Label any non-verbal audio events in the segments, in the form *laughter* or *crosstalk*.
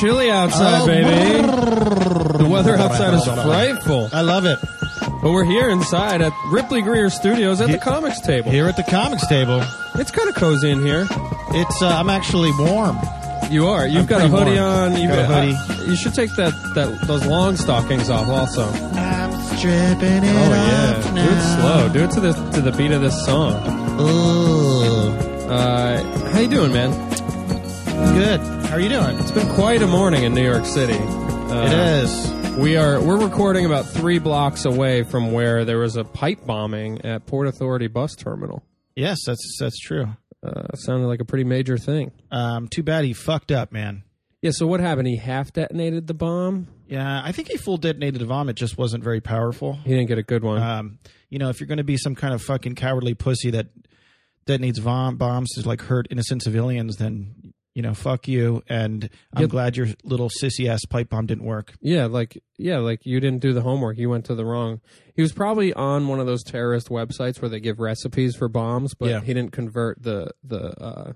chilly outside, Oh. baby. The weather *laughs* outside is frightful. I love it. But we're here inside at Ripley Grier Studios at the comics table. Here at the comics table, It's kind of cozy in here. it's uh, I'm actually warm. You are. You've I'm got a pretty hoodie warm. on. You've Got a hoodie. uh, you should take that, that those long stockings off also. I'm stripping it Oh yeah. off Do it slow. Do it to the to the beat of this song. Uh, how you doing, man? good. How are you doing? It's been quite a morning in New York City. Uh, it is. We are we're recording about three blocks away from where there was a pipe bombing at Port Authority bus terminal. Yes, that's that's true. Uh, sounded like a pretty major thing. Um, too bad he fucked up, man. Yeah. So what happened? He half detonated the bomb. Yeah, I think he full detonated the bomb. It just wasn't very powerful. He didn't get a good one. Um, you know, if you're going to be some kind of fucking cowardly pussy that detonates vom- bombs to like hurt innocent civilians, then you know, fuck you. And I'm Yep. glad your little sissy ass pipe bomb didn't work. yeah, like yeah, like you didn't do the homework. You went to the wrong. He was probably on one of those terrorist websites where they give recipes for bombs, but Yeah. he didn't convert the the uh,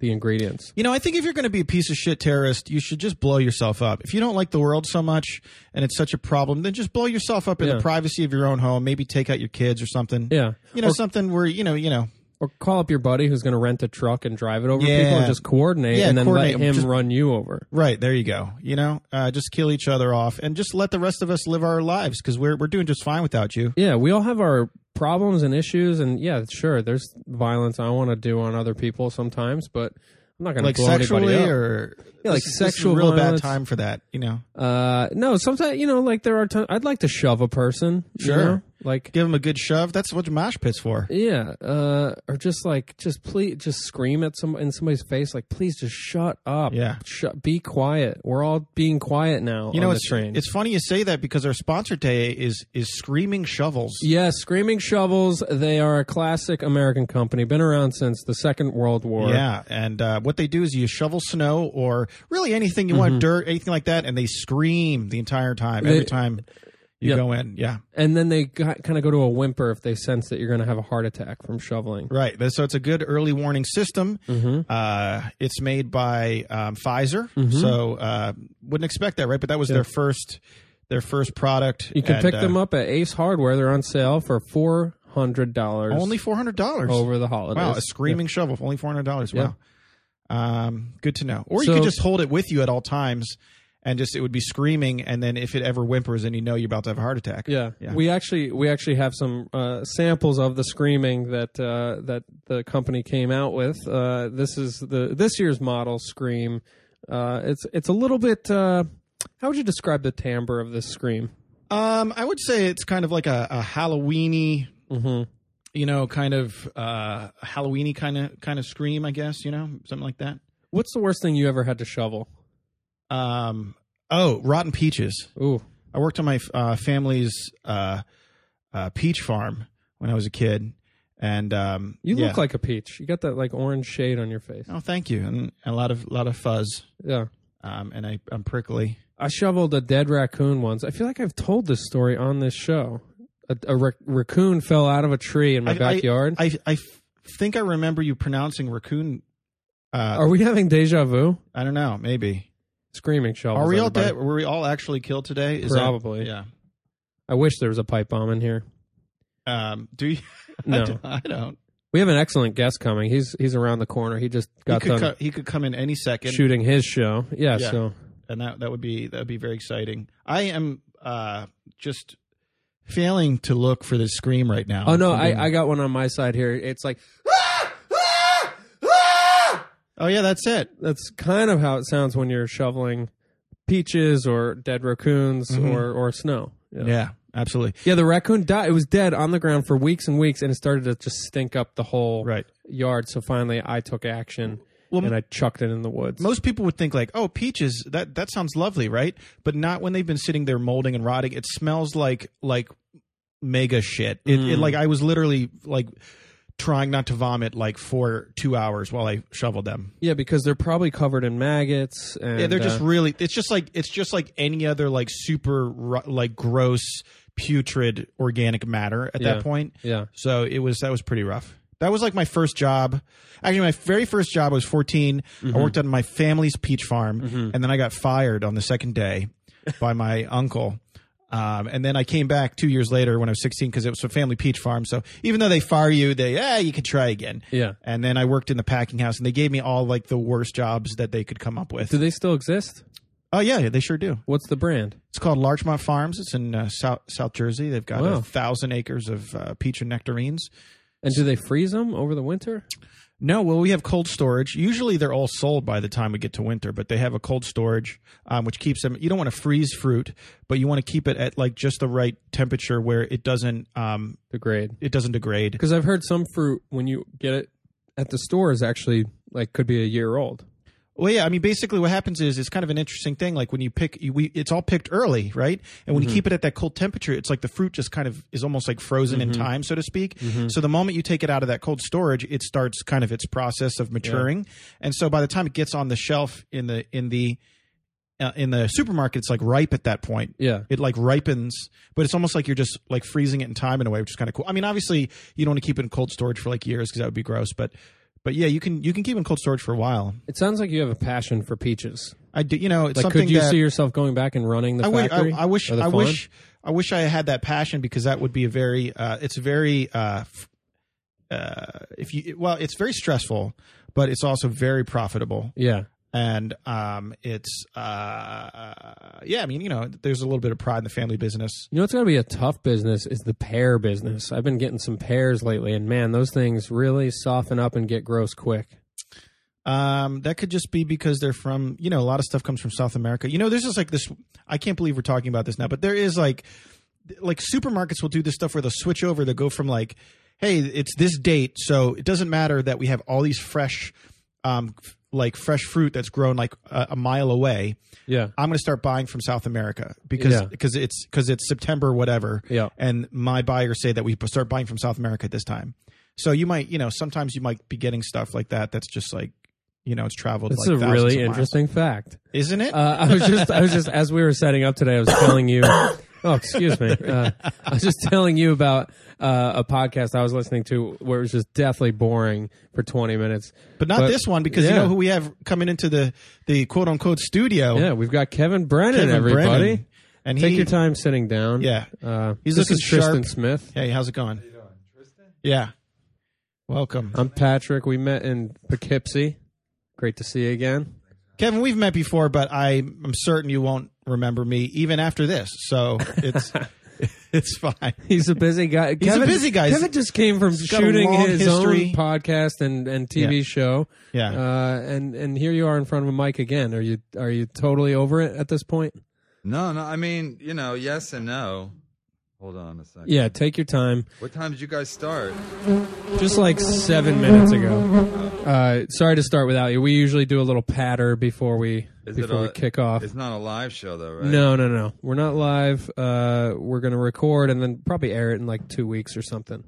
the ingredients. You know, I think if you're going to be a piece of shit terrorist, you should just blow yourself up. If you don't like the world so much and it's such a problem, then just blow yourself up in Yeah. the privacy of your own home. Maybe take out your kids or something. Yeah. You know, Or- something where you know, you know, Or call up your buddy who's going to rent a truck and drive it over Yeah. people and just coordinate Yeah, and then coordinate. let him Just- run you over. right there you go. You know, uh, just kill each other off and just let the rest of us live our lives because we're we're doing just fine without you. Yeah, we all have our problems and issues, and yeah, sure, there's violence I want to do on other people sometimes, but I'm not going Like to blow sexually anybody up. or Yeah, like this is- this is sexual a real bad time for that. You know, Uh, no, sometimes you know, like there are times I'd like to shove a person. you Sure. know? Like give them a good shove. That's what mosh pit's for. yeah, uh, or just like just please, just scream at some in somebody's face, like please, just shut up. Yeah. shut, be quiet. We're all being quiet now. You know, it's train. it's funny you say that because our sponsor today is is Screaming Shovels. Yes, Screaming Shovels. They are a classic American company, been around since the Second World War. Yeah, and uh, what they do is you shovel snow or really anything you want, dirt, anything like that, and they scream the entire time. They- Every time you Yep. go in, yeah, and then they kind of go to a whimper if they sense that you're going to have a heart attack from shoveling. right. So it's a good early warning system. Mm-hmm. Uh, it's made by um, Pfizer, so uh, wouldn't expect that, right? But that was their first their first product. You can pick uh, them up at Ace Hardware. They're on sale for four hundred dollars only four hundred dollars over the holidays. Wow, a screaming shovel for only four hundred dollars. Yeah. Wow, um, good to know. Or So- you could just hold it with you at all times, and just it would be screaming, and then if it ever whimpers, then you know you're about to have a heart attack. Yeah. Yeah. we actually we actually have some uh, samples of the screaming that uh, that the company came out with. Uh, this is the this year's model Scream. Uh, it's it's a little bit. Uh, how would you describe the timbre of this Scream? Um, I would say it's kind of like a, a Halloweeny, Mm-hmm. you know, kind of uh, Halloweeny kind of kind of scream, I guess, you know, something like that. What's the worst thing you ever had to shovel? Um, oh, rotten peaches. Ooh, I worked on my uh, family's uh, uh, peach farm when I was a kid, and um, you yeah. look like a peach. You got that like orange shade on your face. Oh, thank you, and a lot of lot of fuzz, Yeah. um, and I, I'm prickly. I shoveled a dead raccoon once. I feel like I've told this story on this show. A, a rac- raccoon fell out of a tree in my backyard. I- I- backyard. I I f- think I remember you pronouncing raccoon. Uh, Are we having deja vu? I don't know, maybe. Screaming shovels. Are we all everybody. dead? Were we all actually killed today? Is that- Probably. yeah. I wish there was a pipe bomb in here. Um, do you? *laughs* No. I don't. I don't. We have an excellent guest coming. He's he's around the corner. He just He got could, done co- he could come in any second, shooting his show. Yeah, Yeah. so and that that would be that would be very exciting. I am uh, just failing to look for the scream right now. Oh no, I, I got one on my side here. It's like oh yeah, that's it. that's kind of how it sounds when you're shoveling peaches or dead raccoons Mhm. or or snow. Yeah. Yeah, absolutely. Yeah, the raccoon died. It was dead on the ground for weeks and weeks, and it started to just stink up the whole Right. yard. So finally, I took action Well, and I chucked it in the woods. Most people would think like, "Oh, peaches, that that sounds lovely, right?" But not when they've been sitting there molding and rotting. It smells like like mega shit. It, it Mm. like I was literally like trying not to vomit like for 2 hours while I shoveled them. yeah, because they're probably covered in maggots. And, yeah, they're just uh, really it's just like it's just like any other like super like gross putrid organic matter at Yeah. that point. yeah. So it was that was pretty rough. That was like my first job. Actually, my very first job I was 14. I worked on my family's peach farm, and then I got fired on the second day by my *laughs* uncle. Um, and then I came back two years later when I was 16 because it was a family peach farm. So even though they fire you, they, yeah, you can try again. Yeah. And then I worked in the packing house and they gave me all like the worst jobs that they could come up with. Do they still exist? Oh, yeah, they sure do. What's the brand? It's called Larchmont Farms. It's in uh, South, South Jersey. They've got Wow. a thousand acres of uh, peach and nectarines. And do they freeze them over the winter? No, well, we have cold storage. Usually, they're all sold by the time we get to winter, but they have a cold storage, um, which keeps them. You don't want to freeze fruit, but you want to keep it at like just the right temperature where it doesn't um, Degrade. it doesn't degrade. Because I've heard some fruit when you get it at the store is actually like could be a year old. Well, yeah, I mean, basically, what happens is it's kind of an interesting thing. Like when you pick, you, we it's all picked early, right? And when you mm-hmm. keep it at that cold temperature, it's like the fruit just kind of is almost like frozen in mm-hmm. time, so to speak. Mm-hmm. So the moment you take it out of that cold storage, it starts kind of its process of maturing, and so by the time it gets on the shelf in the in the uh, in the supermarket, it's like ripe at that point. Yeah. It like ripens, but it's almost like you're just like freezing it in time in a way, which is kind of cool. I mean, obviously, you don't want to keep it in cold storage for like years because that would be gross, but. But yeah, you can you can keep in cold storage for a while. It sounds like you have a passion for peaches. I do, you know, it's Like, something could you that see yourself going back and running the I, wi- factory? I, I wish or the I farm? wish I wish I had that passion because that would be a very uh, it's very uh, f- uh, if you well it's very stressful, but it's also very profitable Yeah. And um, it's uh, yeah I mean you know there's a little bit of pride in the family business. You know it's going to be a tough business is the pear business. I've been getting some pears lately, and man, those things really soften up and get gross quick. Um, that could just be because they're from, you know, a lot of stuff comes from South America. You know, there's just like this. I can't believe we're talking about this now, but there is like, like supermarkets will do this stuff where they'll switch over. They'll go from like, hey, it's this date, so it doesn't matter that we have all these fresh, um, like fresh fruit that's grown like a, a mile away. Yeah. I'm going to start buying from South America because Yeah. because it's because it's September whatever. Yeah. And my buyers say that we start buying from South America at this time. So you might, you know, sometimes you might be getting stuff like that. That's just like, you know, it's traveled. That's like a really interesting fact. isn't it? Uh, I was just, I was just, as we were setting up today, I was telling you. *coughs* Oh, excuse me. *laughs* Uh, I was just telling you about uh, a podcast I was listening to where it was just deathly boring for 20 minutes. but not but- this one because you yeah. know who we have coming into the the quote unquote studio. Yeah, we've got Kevin Brennan, Kevin everybody. Brennan. And Take he, your time sitting down. Yeah. Uh, He's this looking is Tristan sharp. Smith. Hey, how's it going? How doing? Tristan. Yeah. Welcome. I'm Patrick. We met in Poughkeepsie. Great to see you again. Kevin, we've met before, but I, I'm certain you won't remember me even after this. So it's *laughs* it's fine. He's a busy guy. He's a busy guy. Kevin just came from He's got a shooting his history. own podcast and, and TV Yeah. show. Yeah. Uh, and and here you are in front of a mic again. Are you are you totally over it at this point? No, no. I mean, you know, yes and no. Hold on a second. Yeah. Take your time. What time did you guys start? Just like seven minutes ago. Uh, sorry to start without you. We usually do a little patter before we Is it before we a- kick off. It's not a live show, though, right? No, no, no. We're not live. Uh, we're gonna record and then probably air it in like two weeks or something.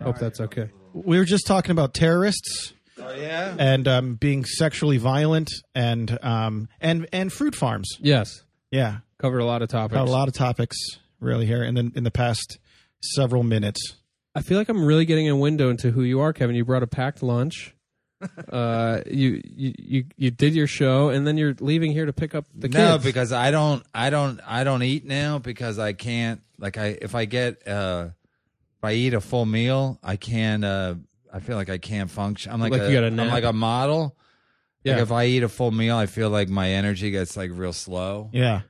Hope that's okay. We were just talking about terrorists Oh yeah. and um, being sexually violent and um, and and fruit farms. Yes, Yeah, covered a lot of topics. got a lot of topics really here in the in the past several minutes. I feel like I'm really getting a window into who you are, Kevin. You brought a packed lunch. *laughs* uh, you, you you you did your show, and then you're leaving here to pick up the No, kids. because I don't, I don't, I don't eat now because I can't. Like, I if I get, uh if I eat a full meal, I can't. uh I feel like I can't function. I'm like, Like a, you got a I'm nap? like a model. yeah, Like if I eat a full meal, I feel like my energy gets like real slow. Yeah,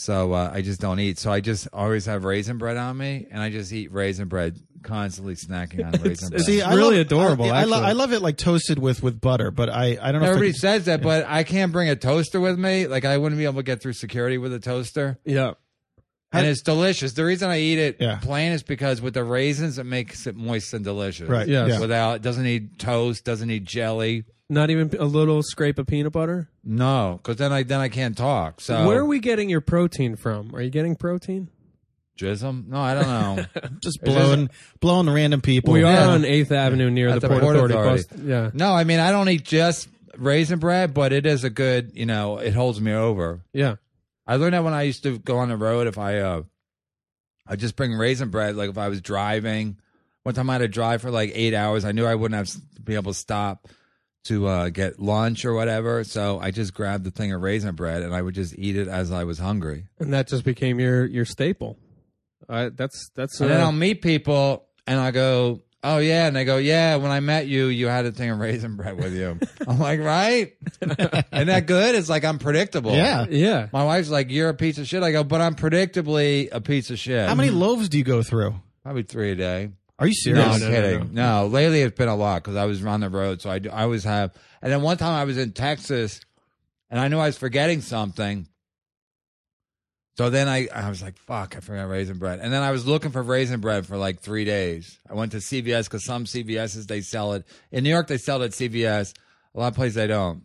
So uh, I just don't eat. So I just always have raisin bread on me, and I just eat raisin bread, constantly snacking on *laughs* raisin bread. it's- really adorable, I, I, lo- actually. I love it like toasted with with butter, but I I don't know. Everybody if I, says that, but I can't bring a toaster with me. Like I wouldn't be able to get through security with a toaster, yeah. and it's delicious. The reason I eat it Yeah. plain is because with the raisins, it makes it moist and delicious. Right, Yes. yeah. Without it doesn't need toast, doesn't need jelly. Not even a little scrape of peanut butter. No, because then I then I can't talk. So Where are we getting your protein from? Are you getting protein? Jism? No, I don't know. *laughs* just blowing blowing the random people. We are Yeah. on Eighth Avenue near At the, the Port, Port Authority. Authority. bus- Yeah, no, I mean I don't eat just raisin bread, but it is a good. You know, it holds me over. yeah. I learned that when I used to go on the road. If I, uh, I just bring raisin bread. Like if I was driving, one time I had to drive for like eight hours. I knew I wouldn't have s- be able to stop to uh, get lunch or whatever. So I just grabbed the thing of raisin bread and I would just eat it as I was hungry. and that just became your your staple. Uh, that's that's. Uh, And then I'll meet people and I go, Oh yeah, and they go, Yeah, when I met you, you had a thing of raisin bread with you. *laughs* I'm like, Right? *laughs* Isn't that good? It's like I'm predictable. Yeah. yeah. My wife's like, You're a piece of shit. I go, But I'm predictably a piece of shit. How many loaves do you go through? Probably three a day. Are you No, serious? I'm no, no, kidding. No, lately it's been a lot because I was on the road, so I, do- I always have. And then one time I was in Texas, and I knew I was forgetting something. So then I, I was like, "Fuck, I forgot raisin bread." And then I was looking for raisin bread for like three days. I went to CVS because some CVSs they sell it in New York. They sell it at CVS. A lot of places they don't.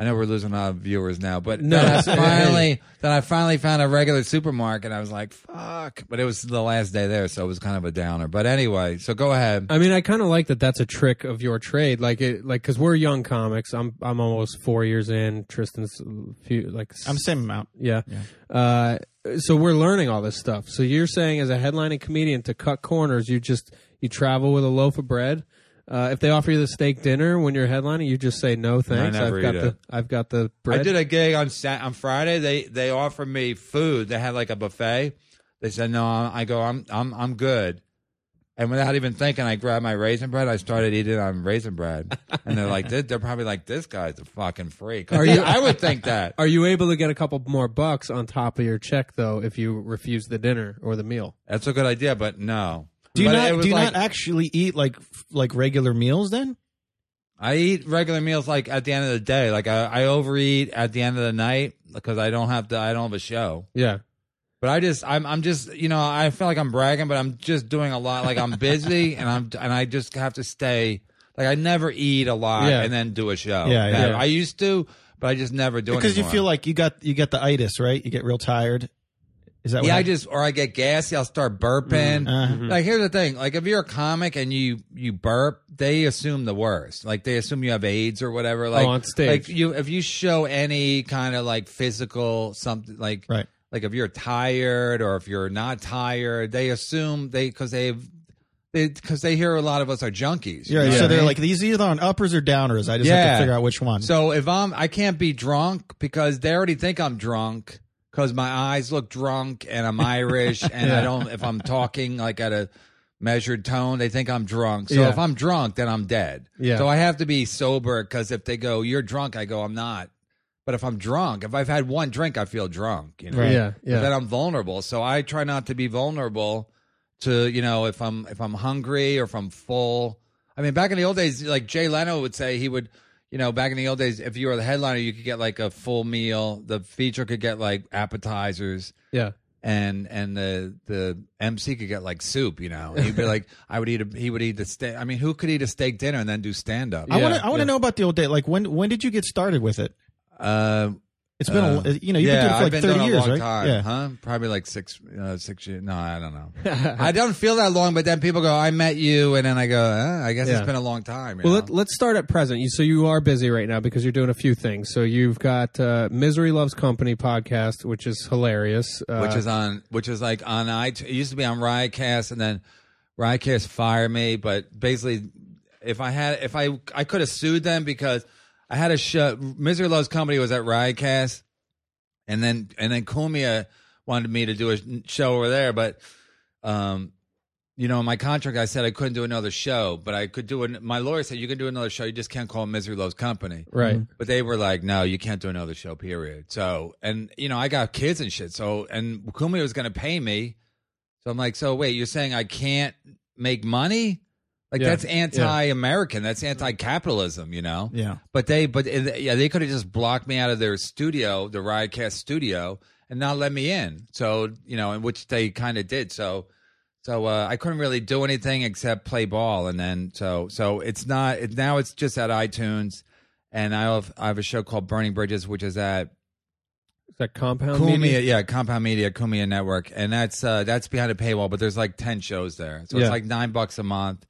I know we're losing a lot of viewers now, but No, then I *laughs* finally, then I finally found a regular supermarket. I was like, "Fuck!" But it was the last day there, so it was kind of a downer. But anyway, so go ahead. I mean, I kind of like that. That's a trick of your trade, like it, like because we're young comics. I'm I'm almost four years in. Tristan's few like I'm the same amount. yeah. Uh, so we're learning all this stuff. So you're saying as a headlining comedian to cut corners, you just you travel with a loaf of bread. Uh, if they offer you the steak dinner when you're headlining, you just say no thanks. never I've got eat the it. I've got the bread. I did a gig on Sat- on Friday. They they offered me food. They had like a buffet. They said no. I go. I'm I'm I'm good. And without even thinking, I grabbed my raisin bread. I started eating on raisin bread, and they're like, they're, they're probably like, this guy's a fucking freak. Are you- I would think that. Are you able to get a couple more bucks on top of your check though if you refuse the dinner or the meal? That's a good idea, but no. Do you But not do you like- not actually eat like like regular meals then? I eat regular meals like at the end of the day. Like I, I overeat at the end of the night because I don't have to. I don't have a show. Yeah. But I just, I'm, I'm just, you know, I feel like I'm bragging, but I'm just doing a lot. Like I'm busy, *laughs* and I'm, and I just have to stay. Like I never eat a lot Yeah. and then do a show. Yeah, yeah. I used to, but I just never do it Because you feel like you got you get the itis, right? You get real tired. Is that what Yeah, I happens? just, or I get gassy. I'll start burping. Uh-huh. Like here's the thing: like if you're a comic and you you burp, they assume the worst. Like they assume you have AIDS or whatever. Like on stage. like you if you show any kind of like physical something like Right. like if you're tired or if you're not tired, they assume they because they've because they, hear a lot of us are junkies. you Yeah, so they're mean? like these either on uppers or downers. I just have to figure out which one. So if I'm, I can't be drunk because they already think I'm drunk because my eyes look drunk and I'm Irish and I don't. If I'm talking like at a measured tone, they think I'm drunk. So Yeah. if I'm drunk, then I'm dead. Yeah. So I have to be sober because if they go, "You're drunk," I go, "I'm not." But if I'm drunk, if I've had one drink, I feel drunk. You know. Right. Yeah. But Yeah. Then I'm vulnerable, so I try not to be vulnerable to you know if I'm if I'm hungry or if I'm full. I mean, back in the old days, like Jay Leno would say, he would, you know, back in the old days, if you were the headliner, you could get like a full meal. The feature could get like appetizers, yeah. and and the the MC could get like soup. You know, and he'd be *laughs* like, I would eat a he would eat the steak. I mean, who could eat a steak dinner and then do stand up? I Yeah, want to I want to yeah. know about the old day. Like when when did you get started with it? Uh, It's been Uh, a you know you've yeah, been doing it for I've like been thirty doing years, a long right? time, yeah. huh? Probably like six, uh, six years. No, I don't know. *laughs* I don't feel that long, but then people go, "I met you," and then I go, uh, "I guess Yeah. it's been a long time." Well, know? let, let's start at present. You, so you are busy right now because you're doing a few things. So you've got uh, Misery Loves Company podcast, which is hilarious. Uh, which is on, which is like on iTunes. It used to be on Riotcast, and then Riotcast fired me. But basically, if I had, if I, I could have sued them because I had a show. Misery Loves Company was at Riotcast, and then and then Cumia wanted me to do a show over there, but um. You know, in my contract, I said I couldn't do another show, but I could do it. My lawyer said you can do another show. You just can't call it Misery Loves Company. right. But they were like, no, you can't do another show, period. So, and, you know, I got kids and shit. So, and Kumi was going to pay me. So I'm like, so wait, you're saying I can't make money? Like, Yeah. that's anti American. That's anti capitalism, you know? Yeah. But they, but yeah, they could have just blocked me out of their studio, the Riotcast studio, and not let me in. So, you know, in which they kind of did. So, so uh, I couldn't really do anything except play ball, and then so so it's not it, now. It's just at iTunes, and I have I have a show called Burning Bridges, which is at that Compound Cumia, Media? yeah, Compound Media, Cumia Network, and that's uh, that's behind a paywall, but there's like ten shows there, so Yeah. it's like nine bucks a month,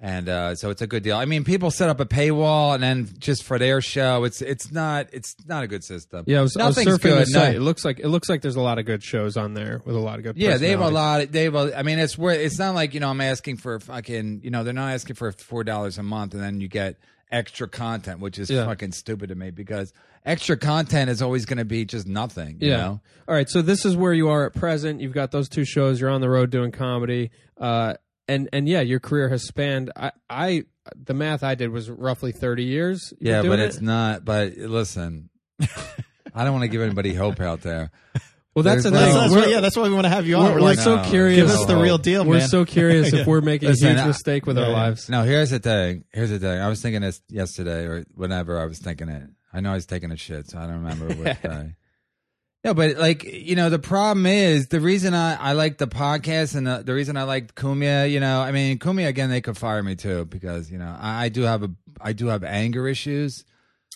and uh, so it's a good deal. I mean, people set up a paywall and then just for their show, it's it's not it's not a good system. Yeah, I was, I was Nothing's surfing good. the site. No. It looks like it looks like there's a lot of good shows on there with a lot of good. Yeah, they have a lot. Of, they have. A, I mean, it's where it's not like you know I'm asking for fucking. You know, they're not asking for four dollars a month, and then you get extra content, which is Yeah. fucking stupid to me because extra content is always going to be just nothing. You Yeah. know? All right. So this is where you are at present. You've got those two shows. You're on the road doing comedy. Uh, and and yeah, your career has spanned. I, I the math I did was roughly 30 years. Yeah, doing but it? it's not. But listen, *laughs* I don't want to give anybody hope out there. well. That's the there's thing. no- That's, that's yeah, that's why we want to have you on. we're, We're we're like, so No, curious. give us the real deal, man. We're man. so curious if we're making Listen, a huge I- mistake with our Yeah, yeah. lives. No, here's the thing. Here's the thing. I was thinking this yesterday or whenever I was thinking it. I know I was taking a shit, so I don't remember what day. *laughs* No, but like you know, the problem is the reason I, I like the podcast and the, the reason I like Cumia. You know, I mean Cumia again. They could fire me too because you know I, I do have a I do have anger issues.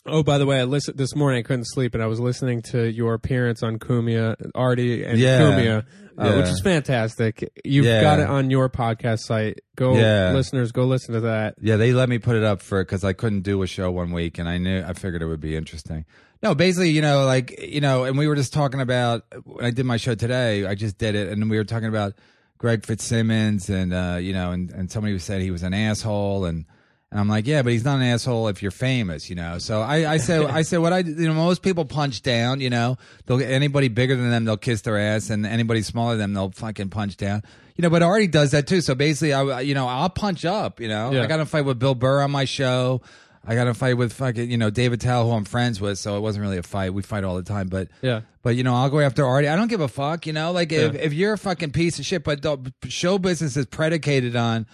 Oh, by the way, I listened this morning. I couldn't sleep, and I was listening to your appearance on Cumia, Artie, and Yeah. Cumia, uh, Yeah. which is fantastic. You've Yeah. got it on your podcast site. Go, Yeah. listeners, go listen to that. Yeah, they let me put it up for because I couldn't do a show one week, and I knew I figured it would be interesting. No, basically, you know, like you know, and we were just talking about when I did my show today. I just did it, and we were talking about Greg Fitzsimmons, and uh, you know, and and somebody said he was an asshole, and and I'm like, yeah, but he's not an asshole if you're famous, you know. So I I say I say what I you know most people punch down, you know. They'll get anybody bigger than them, they'll kiss their ass, and anybody smaller than them, they'll fucking punch down. You know, but Artie does that too. So basically, I you know I'll punch up. You know, Yeah. I got to fight with Bill Burr on my show. I got to fight with fucking you know Dave Attell, who I'm friends with. So it wasn't really a fight. We fight all the time, but Yeah. But you know, I'll go after Artie. I don't give a fuck. You know, like if, Yeah. if you're a fucking piece of shit, but the show business is predicated on.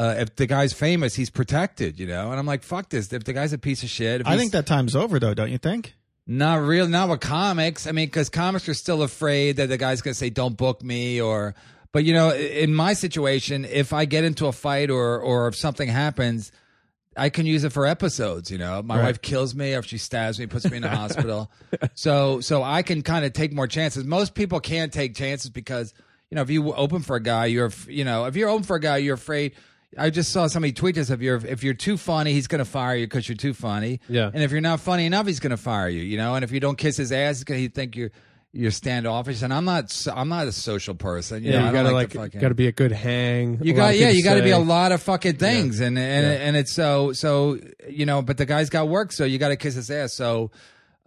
Uh, if the guy's famous, he's protected, you know. And I'm like, fuck this. If the guy's a piece of shit, I think that time's over, though. Don't you think? not real, not with comics. I mean, because comics are still afraid that the guy's going to say, "Don't book me," or. But you know, in my situation, if I get into a fight or or if something happens, I can use it for episodes. You know, my wife kills me if she stabs me, puts me in the hospital. *laughs* So so I can kind of take more chances. Most people can't take chances because you know if you open for a guy, you're you know if you're open for a guy, you're afraid. I just saw somebody tweet this: if you're if you're too funny, he's going to fire you because you're too funny. Yeah. And if you're not funny enough, he's going to fire you. You know. And if you don't kiss his ass, he's going to think you're you're standoffish. And I'm not. so- I'm not a social person. You Yeah, know, you gotta like, like, fucking, gotta be a good hang. you got yeah, you got to be a lot of fucking things, and and and it's so so you know. But the guy's got work, so you got to kiss his ass. So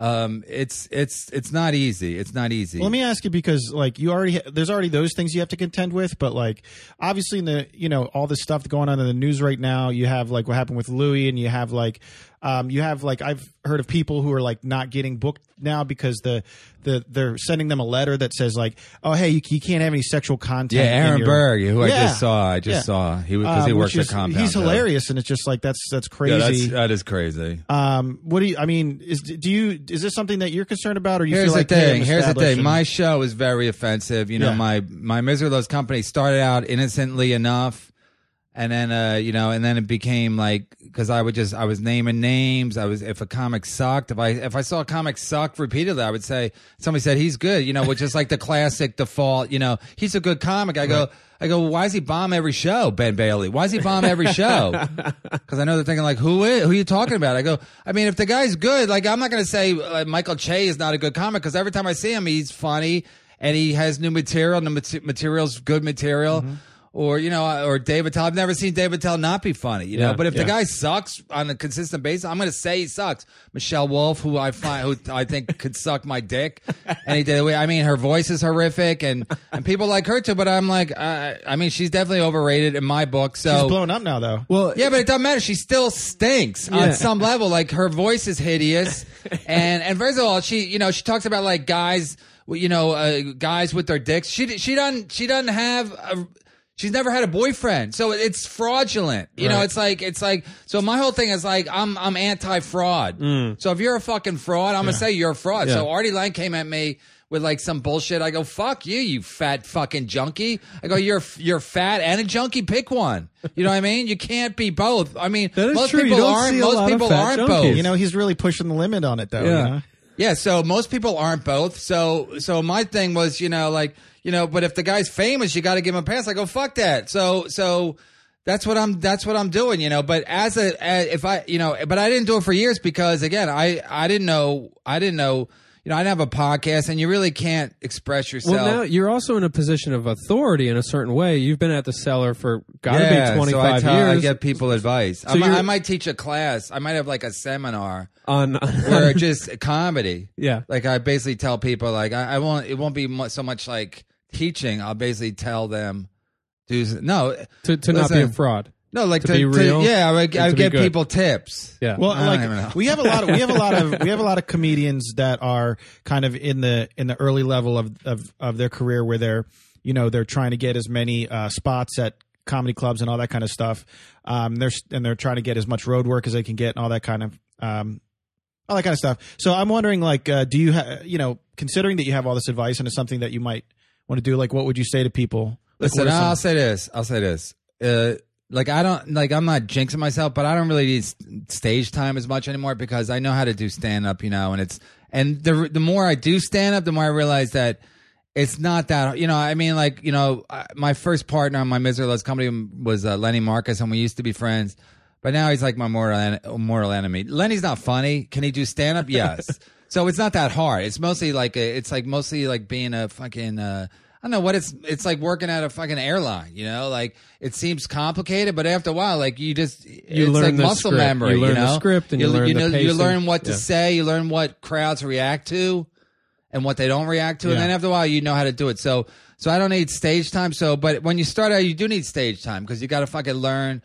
um, it's it's it's not easy. It's not easy. Let me ask you because like you already there's already those things you have to contend with, but like obviously in the you know all this stuff going on in the news right now, you have like what happened with Louis, and you have like um you have like I've heard of people who are like not getting booked now because the the they're sending them a letter that says like oh hey you, you can't have any sexual content. yeah, Aaron your- Berg, who I just saw, I just Yeah. saw he because he Um, works at Compound. He's hilarious, and it's just like that's that's Yeah, crazy. that's, that is crazy. um, what do you? I mean, is do you? Is this something that you're concerned about, or you Here's feel like the hey, thing. I'm Here's the thing. My show is very offensive. You know, Yeah. my my Misery Loves company started out innocently enough, and then uh, you know, and then it became like because I would just I was naming names. I was if a comic sucked, if I if I saw a comic suck repeatedly, I would say somebody said he's good. You know, which is like the classic default. You know, he's a good comic. I go. I go, why does he bomb every show, Ben Bailey? Why does he bomb every show? *laughs* Because I know they're thinking like, who is, who are you talking about? I go, I mean, if the guy's good, like I'm not going to say uh, Michael Che is not a good comic because every time I see him, he's funny and he has new material. and The mate- material's good material. Mm-hmm. Or you know, or Dave Attell. I've never seen Dave Attell not be funny. You know, Yeah, but if yeah. the guy sucks on a consistent basis, I'm going to say he sucks. Michelle Wolf, who I find, who I think could suck my dick any day. of the week. I mean, her voice is horrific, and and people like her too. But I'm like, uh, I mean, she's definitely overrated in my book. So She's blown up now, though. Well, yeah, but it doesn't matter. She still stinks Yeah. on some level. Like her voice is hideous, and and first of all, she you know she talks about like guys, you know, uh, guys with their dicks. She she doesn't she doesn't have. A, She's never had a boyfriend, so it's fraudulent. You know, it's like it's like. So my whole thing is like I'm I'm anti-fraud. Mm. So if you're a fucking fraud, I'm gonna say you're a fraud. Yeah. So Artie Lange came at me with like some bullshit. I go, fuck you, you fat fucking junkie. I go, you're you're fat and a junkie. Pick one. You know what I mean? You can't be both. I mean, That is most true. You people don't aren't. see a lot Most of people fat aren't junkies. both. You know, he's really pushing the limit on it, though. Yeah. You know? Yeah, so most people aren't both. So so my thing was, you know, like, you know, but if the guy's famous, you got to give him a pass. I go, fuck that. So so that's what I'm that's what I'm doing, you know. But as a as, if I you know, but I didn't do it for years because again, I I didn't know I didn't know you know I have a podcast, and you really can't express yourself. Well, now you're also in a position of authority in a certain way. You've been at the cellar for got to yeah, be 25 so I tell, I years. give people advice. I, So might, you're- I might teach a class. I might have like a seminar on *laughs* where it's just comedy. yeah. Like I basically tell people like I, I won't. It won't be mu- so much like teaching. I'll basically tell them do no To to not be a fraud. No like To to, be to- real yeah, I, would- I would be give good. people tips. Yeah. Well, I like we have a lot of we have a lot of *laughs* we have a lot of comedians that are kind of in the in the early level of of, of their career where they're you know they're trying to get as many uh, spots at comedy clubs and all that kind of stuff. Um, they're and they're trying to get as much road work as they can get and all that kind of um, all that kind of stuff. So I'm wondering, like, uh, do you ha- you know considering that you have all this advice and it's something that you might want to do, like, what would you say to people? Like, Listen, some- I'll say this. I'll say this. Uh, like I don't like I'm not jinxing myself, but I don't really need stage time as much anymore because I know how to do stand up, you know, and it's and the the more I do stand up, the more I realize that it's not that you know. I mean, like you know, I- my first partner on my Misery Loves company was uh, Lenny Marcus, and we used to be friends. But now he's like my mortal en- mortal enemy. Lenny's not funny. Can he do stand up? *laughs* Yes. so it's not that hard. It's mostly like a, it's like mostly like being a fucking. Uh, don't know what it's. It's like working at a fucking airline. You know, like it seems complicated, but after a while, like you just You it's learn like the muscle script. memory. You learn the know? script and you learn the know you learn what to Yeah. say. You learn what crowds react to and what they don't react to, and then after a while, you know how to do it. So, so I don't need stage time. So, but when you start out, you do need stage time because you got to fucking learn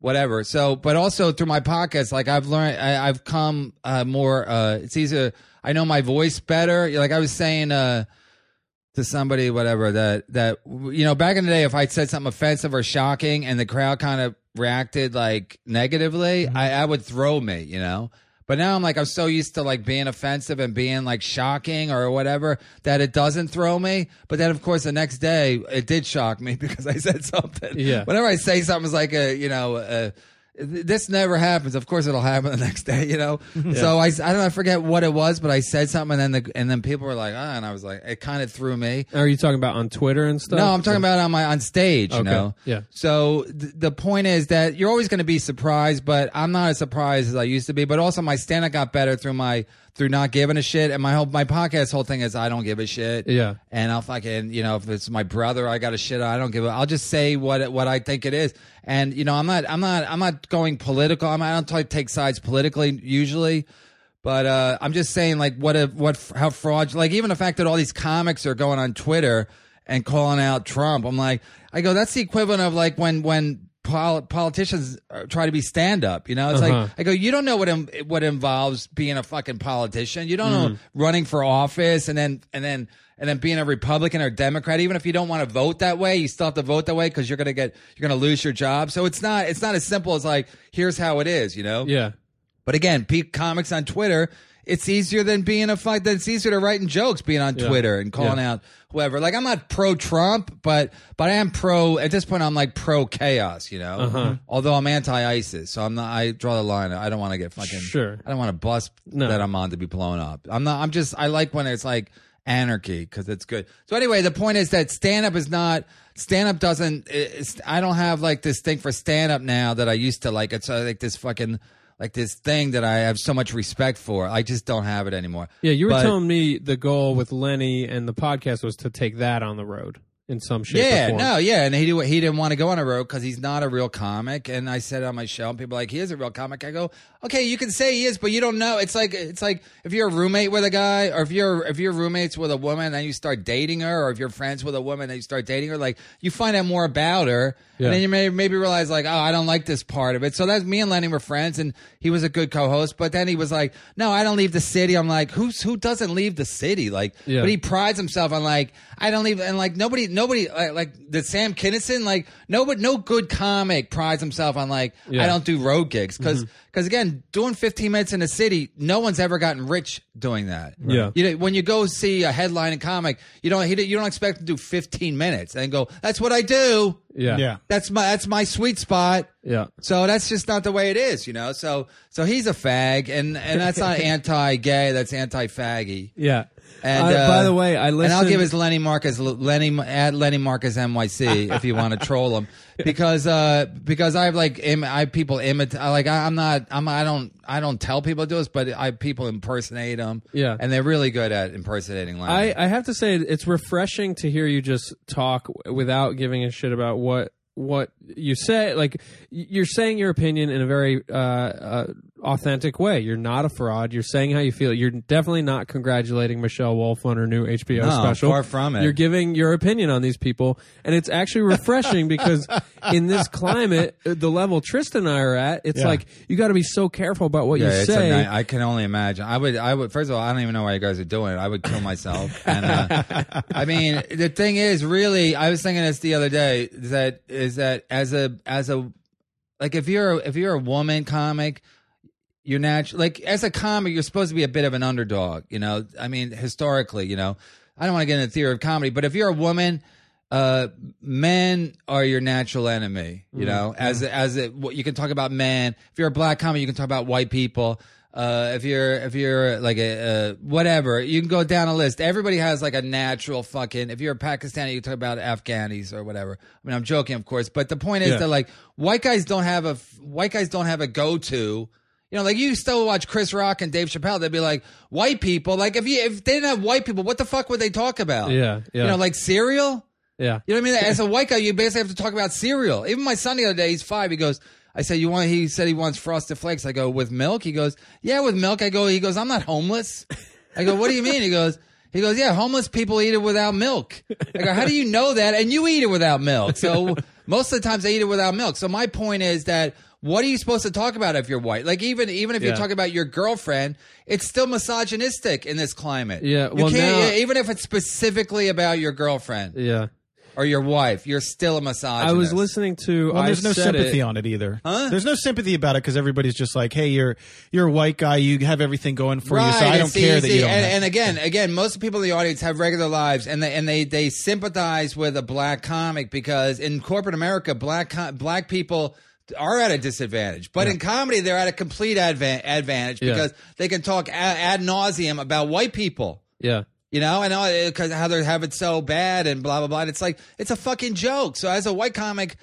whatever. So, but also through my podcast, like I've learned, I, I've come uh, more. Uh, it's easier. I know my voice better. Like I was saying. Uh, to somebody, whatever that that you know, back in the day, if I said something offensive or shocking, and the crowd kind of reacted like negatively, I, I would throw me, you know. But now I'm like, I'm so used to like being offensive and being like shocking or whatever that it doesn't throw me. But then, of course, the next day it did shock me *laughs* because I said something. Yeah. Whenever I say something, it's like a, you know, uh, this never happens. Of course, it'll happen the *laughs* next day, you know. So I, I don't know, I forget what it was, but I said something, and then the, and then people were like, ah, and I was like, it kind of threw me. Are you talking about on Twitter and stuff? No, I'm talking about on my on stage. You Okay, know. yeah. So th- the point is that you're always going to be surprised, but I'm not as surprised as I used to be. But also, my stand up got better through my through not giving a shit, and my whole my podcast whole thing is I don't give a shit. Yeah. And I'll fucking you know if it's my brother, I got a shit. I don't give a. I'll just say what it- what I think it is, and you know I'm not I'm not I'm not going political. I'm, I don't t- take sides politically usually. But uh, I'm just saying, like, what a, what how fraud, like even the fact that all these comics are going on Twitter and calling out Trump. I'm like, I go, that's the equivalent of like when when politicians uh, try to be stand up. You know, it's Uh-huh. like I go, you don't know what Im- what involves being a fucking politician. You don't Mm. know running for office and then and then. And then being a Republican or Democrat, even if you don't want to vote that way, you still have to vote that way because you're gonna get you're gonna lose your job. So it's not it's not as simple as like here's how it is, you know. Yeah. But again, peak comics on Twitter, it's easier than being a fight. It's easier to writing jokes being on Yeah. Twitter and calling Yeah. out whoever. Like I'm not pro Trump, but but I am pro. At this point, I'm like pro chaos. You know, Uh-huh. although I'm anti ISIS, so I'm not. I draw the line. I don't want to get fucking. Sure. I don't want to bust No. that I'm on to be blown up. I'm not. I'm just. I like when it's like anarchy because it's good. So anyway, the point is that stand up is not. Stand up doesn't. I don't have like this thing for stand up now that I used to like. It's uh, like this fucking like this thing that I have so much respect for. I just don't have it anymore. Yeah, you were But- telling me the goal with Lenny and the podcast was to take that on the road in some shape or Yeah, form. no, yeah, and he did, he didn't want to go on a road because he's not a real comic. And I said it on my show, and people are like, he is a real comic. I go, okay, you can say he is, but you don't know. It's like it's like if you're a roommate with a guy, or if you're if you're roommates with a woman, and you start dating her, or if you're friends with a woman, and you start dating her, like you find out more about her, Yeah. and then you may maybe realize like, oh, I don't like this part of it. So that's me and Lenny were friends, and he was a good co-host. But then he was like, no, I don't leave the city. I'm like, who's who doesn't leave the city? Like, Yeah. but he prides himself on like I don't leave and like nobody nobody like, like the Sam Kinison like nobody no good comic prides himself on like Yeah. I don't do road gigs because Because mm-hmm. again, doing 15 minutes in a city, no one's ever gotten rich doing that. Yeah. You know, when you go see a headline in comic, you don't he, you don't expect to do 15 minutes and go, "That's what I do. Yeah. Yeah. That's my that's my sweet spot." Yeah. So that's just not the way it is, you know. So so he's a fag, and and that's not *laughs* anti-gay. That's anti-faggy. Yeah. And Uh, by the way, I And listened. I'll give his Lenny Marcus Lenny at Lenny Marcus NYC if you want to troll him *laughs* because uh because I have like Im, I have people imitate like I, I'm not I'm I don't I don't tell people to do this but I people impersonate them. Yeah. and they're really good at impersonating Lenny. I, I have to say it's refreshing to hear you just talk without giving a shit about what what you say. Like you're saying your opinion in a very uh, uh, authentic way. You're not a fraud. You're saying how you feel. You're definitely not congratulating Michelle Wolf on her new HBO No, special. far from it. You're giving your opinion on these people, and it's actually *laughs* refreshing because in this climate, uh, the level Tristan and I are at, it's Yeah. like you got to be so careful about what yeah, you say. a. I can only imagine. I would, I would. First of all, I don't even know why you guys are doing it. I would kill myself. *laughs* And uh, I mean, the thing is, really, I was thinking this the other day. That is that as a as a like if you're if you're a woman comic, you're natural. Like as a comic, you're supposed to be a bit of an underdog. You know, I mean, historically, you know, I don't want to get into the theory of comedy, but if you're a woman. Uh, men are your natural enemy. You know, as as it, you can talk about men. If you're a black comic, you can talk about white people. Uh, if you're if you're like a uh, whatever, you can go down a list. Everybody has like a natural fucking. If you're a Pakistani, you can talk about Afghanis or whatever. I mean, I'm joking, of course, but the point is Yeah. that like white guys don't have a white guys don't have a go to. You know, like you still watch Chris Rock and Dave Chappelle. They'd be like white people. Like if you if they didn't have white people, what the fuck would they talk about? Yeah, yeah. You know, like cereal. yeah. You know what I mean? As a *laughs* white guy, you basically have to talk about cereal. Even my son the other day, he's five. He goes, I said, you want, he said he wants frosted flakes. I go, with milk? He goes, yeah, with milk. I go, he goes, I'm not homeless. I go, what do you mean? He goes, he goes, yeah, homeless people eat it without milk. I go, how do you know that? And you eat it without milk. So *laughs* most of the times they eat it without milk. So my point is that what are you supposed to talk about if you're white? Like even even if you're talking about your girlfriend, it's still misogynistic in this climate. Yeah, you well, can't now- even if it's specifically about your girlfriend Yeah. or your wife, you're still a misogynist. I was listening to. Well, I there's no sympathy It. on it either. Huh? There's no sympathy about it because everybody's just like, "Hey, you're you're a white guy. You have everything going for you, so I don't it's care that you don't." And, have- and again, again, most people in the audience have regular lives, and they and they they sympathize with a black comic because in corporate America, black com- black people are at a disadvantage. But in comedy, they're at a complete advan- advantage Yeah. because they can talk a- ad nauseum about white people. Yeah. You know, and uh, because how they have it so bad and blah blah blah. And it's like it's a fucking joke. So as a white comic,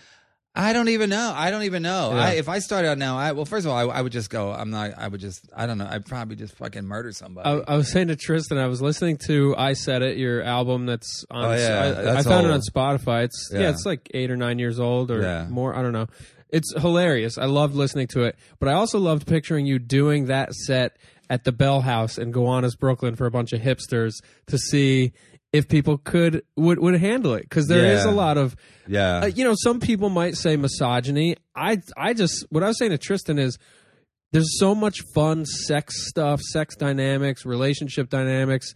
I don't even know. I don't even know. Yeah. I, if I started out now, I well, first of all, I, I would just go. I'm not. I would just. I don't know. I'd probably just fucking murder somebody. I, I was saying to Tristan, I was listening to "I Said It," your album that's on. Oh, yeah, I, that's I found it on Spotify. It's yeah. Yeah. it's like eight or nine years old or Yeah. more. I don't know. It's hilarious. I loved listening to it, but I also loved picturing you doing that set at the Bell House in Gowanus, Brooklyn, for a bunch of hipsters to see if people could would would handle it because there is Yeah. a lot of yeah. uh, you know, some people might say misogyny. I I just what I was saying to Tristan is there's so much fun sex stuff, sex dynamics, relationship dynamics,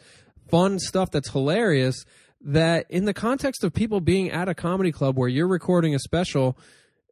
fun stuff that's hilarious that in the context of people being at a comedy club where you're recording a special,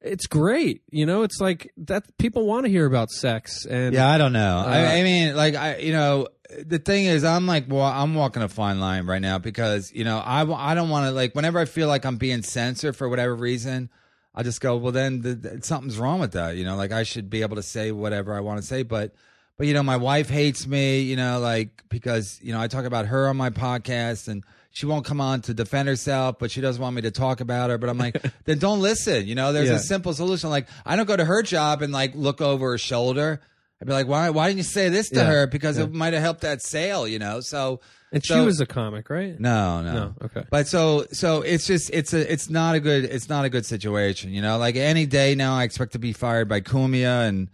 it's great. You know, it's like that people want to hear about sex and Yeah, I don't know. Uh, I, I mean, like I, you know, the thing is, I'm like, well, I'm walking a fine line right now because you know, I, I don't want to like whenever I feel like I'm being censored for whatever reason, I just go, well, then the, the- something's wrong with that. You know, like I should be able to say whatever I want to say, but. But you know, my wife hates me, you know, like because you know I talk about her on my podcast, and she won't come on to defend herself, but she doesn't want me to talk about her. But I'm like, *laughs* then don't listen. You know, there's Yeah. a simple solution. Like I don't go to her job and like look over her shoulder. I'd be like, why? Why didn't you say this to Yeah. her? Because it might have helped that sale, you know. So and she was a comic, right? no, no, No, okay. But so, so it's just, it's a, it's not a good, it's not a good situation, you know. Like any day now, I expect to be fired by Cumia, and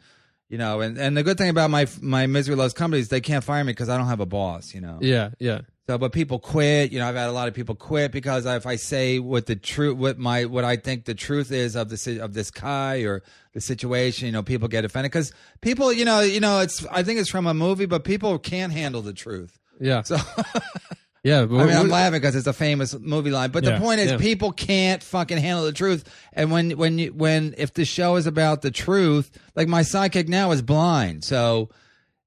you know, and and the good thing about my my misery loves companies, they can't fire me because I don't have a boss, you know. Yeah, yeah. So, but people quit. You know, I've had a lot of people quit because if I say what the truth, what my, what I think the truth is of the si- of this guy or the situation, you know, people get offended because people, you know, you know, it's I think it's from a movie, but people can't handle the truth. Yeah. So, *laughs* Yeah, but I mean, I'm laughing because it's a famous movie line. But Yeah, the point is, yeah. people can't fucking handle the truth. And when when you when if the show is about the truth, like my sidekick now is blind, so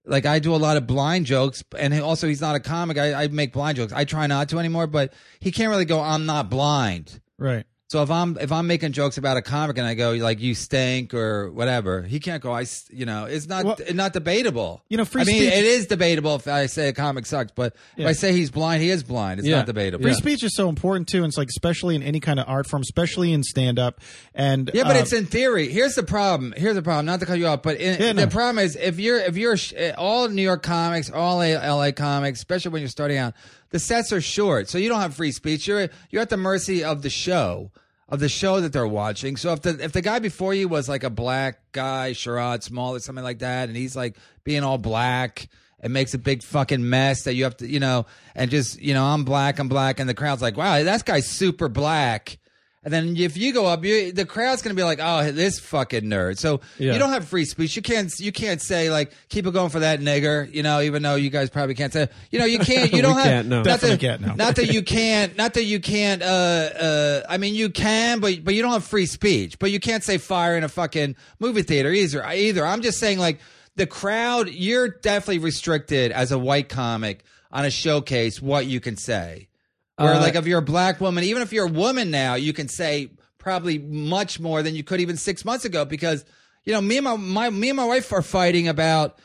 like I do a lot of blind jokes, and he- also he's not a comic. I, I make blind jokes. I try not to anymore, but he can't really go. I'm not blind. Right. So if I'm if I'm making jokes about a comic and I go like you stink or whatever, he can't go. I s- you know it's not Well, it's not debatable. you know, free I mean, speech- it is debatable if I say a comic sucks, but if I say he's blind, he is blind. It's Yeah. not debatable. Free speech is so important too, and it's like especially in any kind of art form, especially in stand up. And Yeah, but uh, it's in theory. Here's the problem. Here's the problem. Not to cut you off, but in, Yeah, no. the problem is if you're if you're sh- all New York comics, all LA comics, especially when you're starting out, the sets are short, so you don't have free speech. You're you're at the mercy of the show. Of the show that they're watching, so if the if the guy before you was like a black guy, Sherrod Small or something like that, and he's like being all black and makes a big fucking mess that you have to, you know, and just you know, I'm black, I'm black, and the crowd's like, wow, that guy's super black. And then if you go up, you, the crowd's going to be like, "Oh, this fucking nerd." So Yeah. you don't have free speech. You can't you can't say like, "Keep it going for that nigger," you know. Even though you guys probably can't say, you know, you *laughs* can't. You don't have. can't, no. Not Definitely that, can't, no. Not that you *laughs* can't. Not that you can't. Uh, uh. I mean, you can, but but you don't have free speech. But you can't say fire in a fucking movie theater either. Either. I'm just saying like the crowd. You're definitely restricted as a white comic on a showcase what you can say. Where Uh, like if you're a black woman, even if you're a woman now, you can say probably much more than you could even six months ago because you know me and my, my me and my wife are fighting about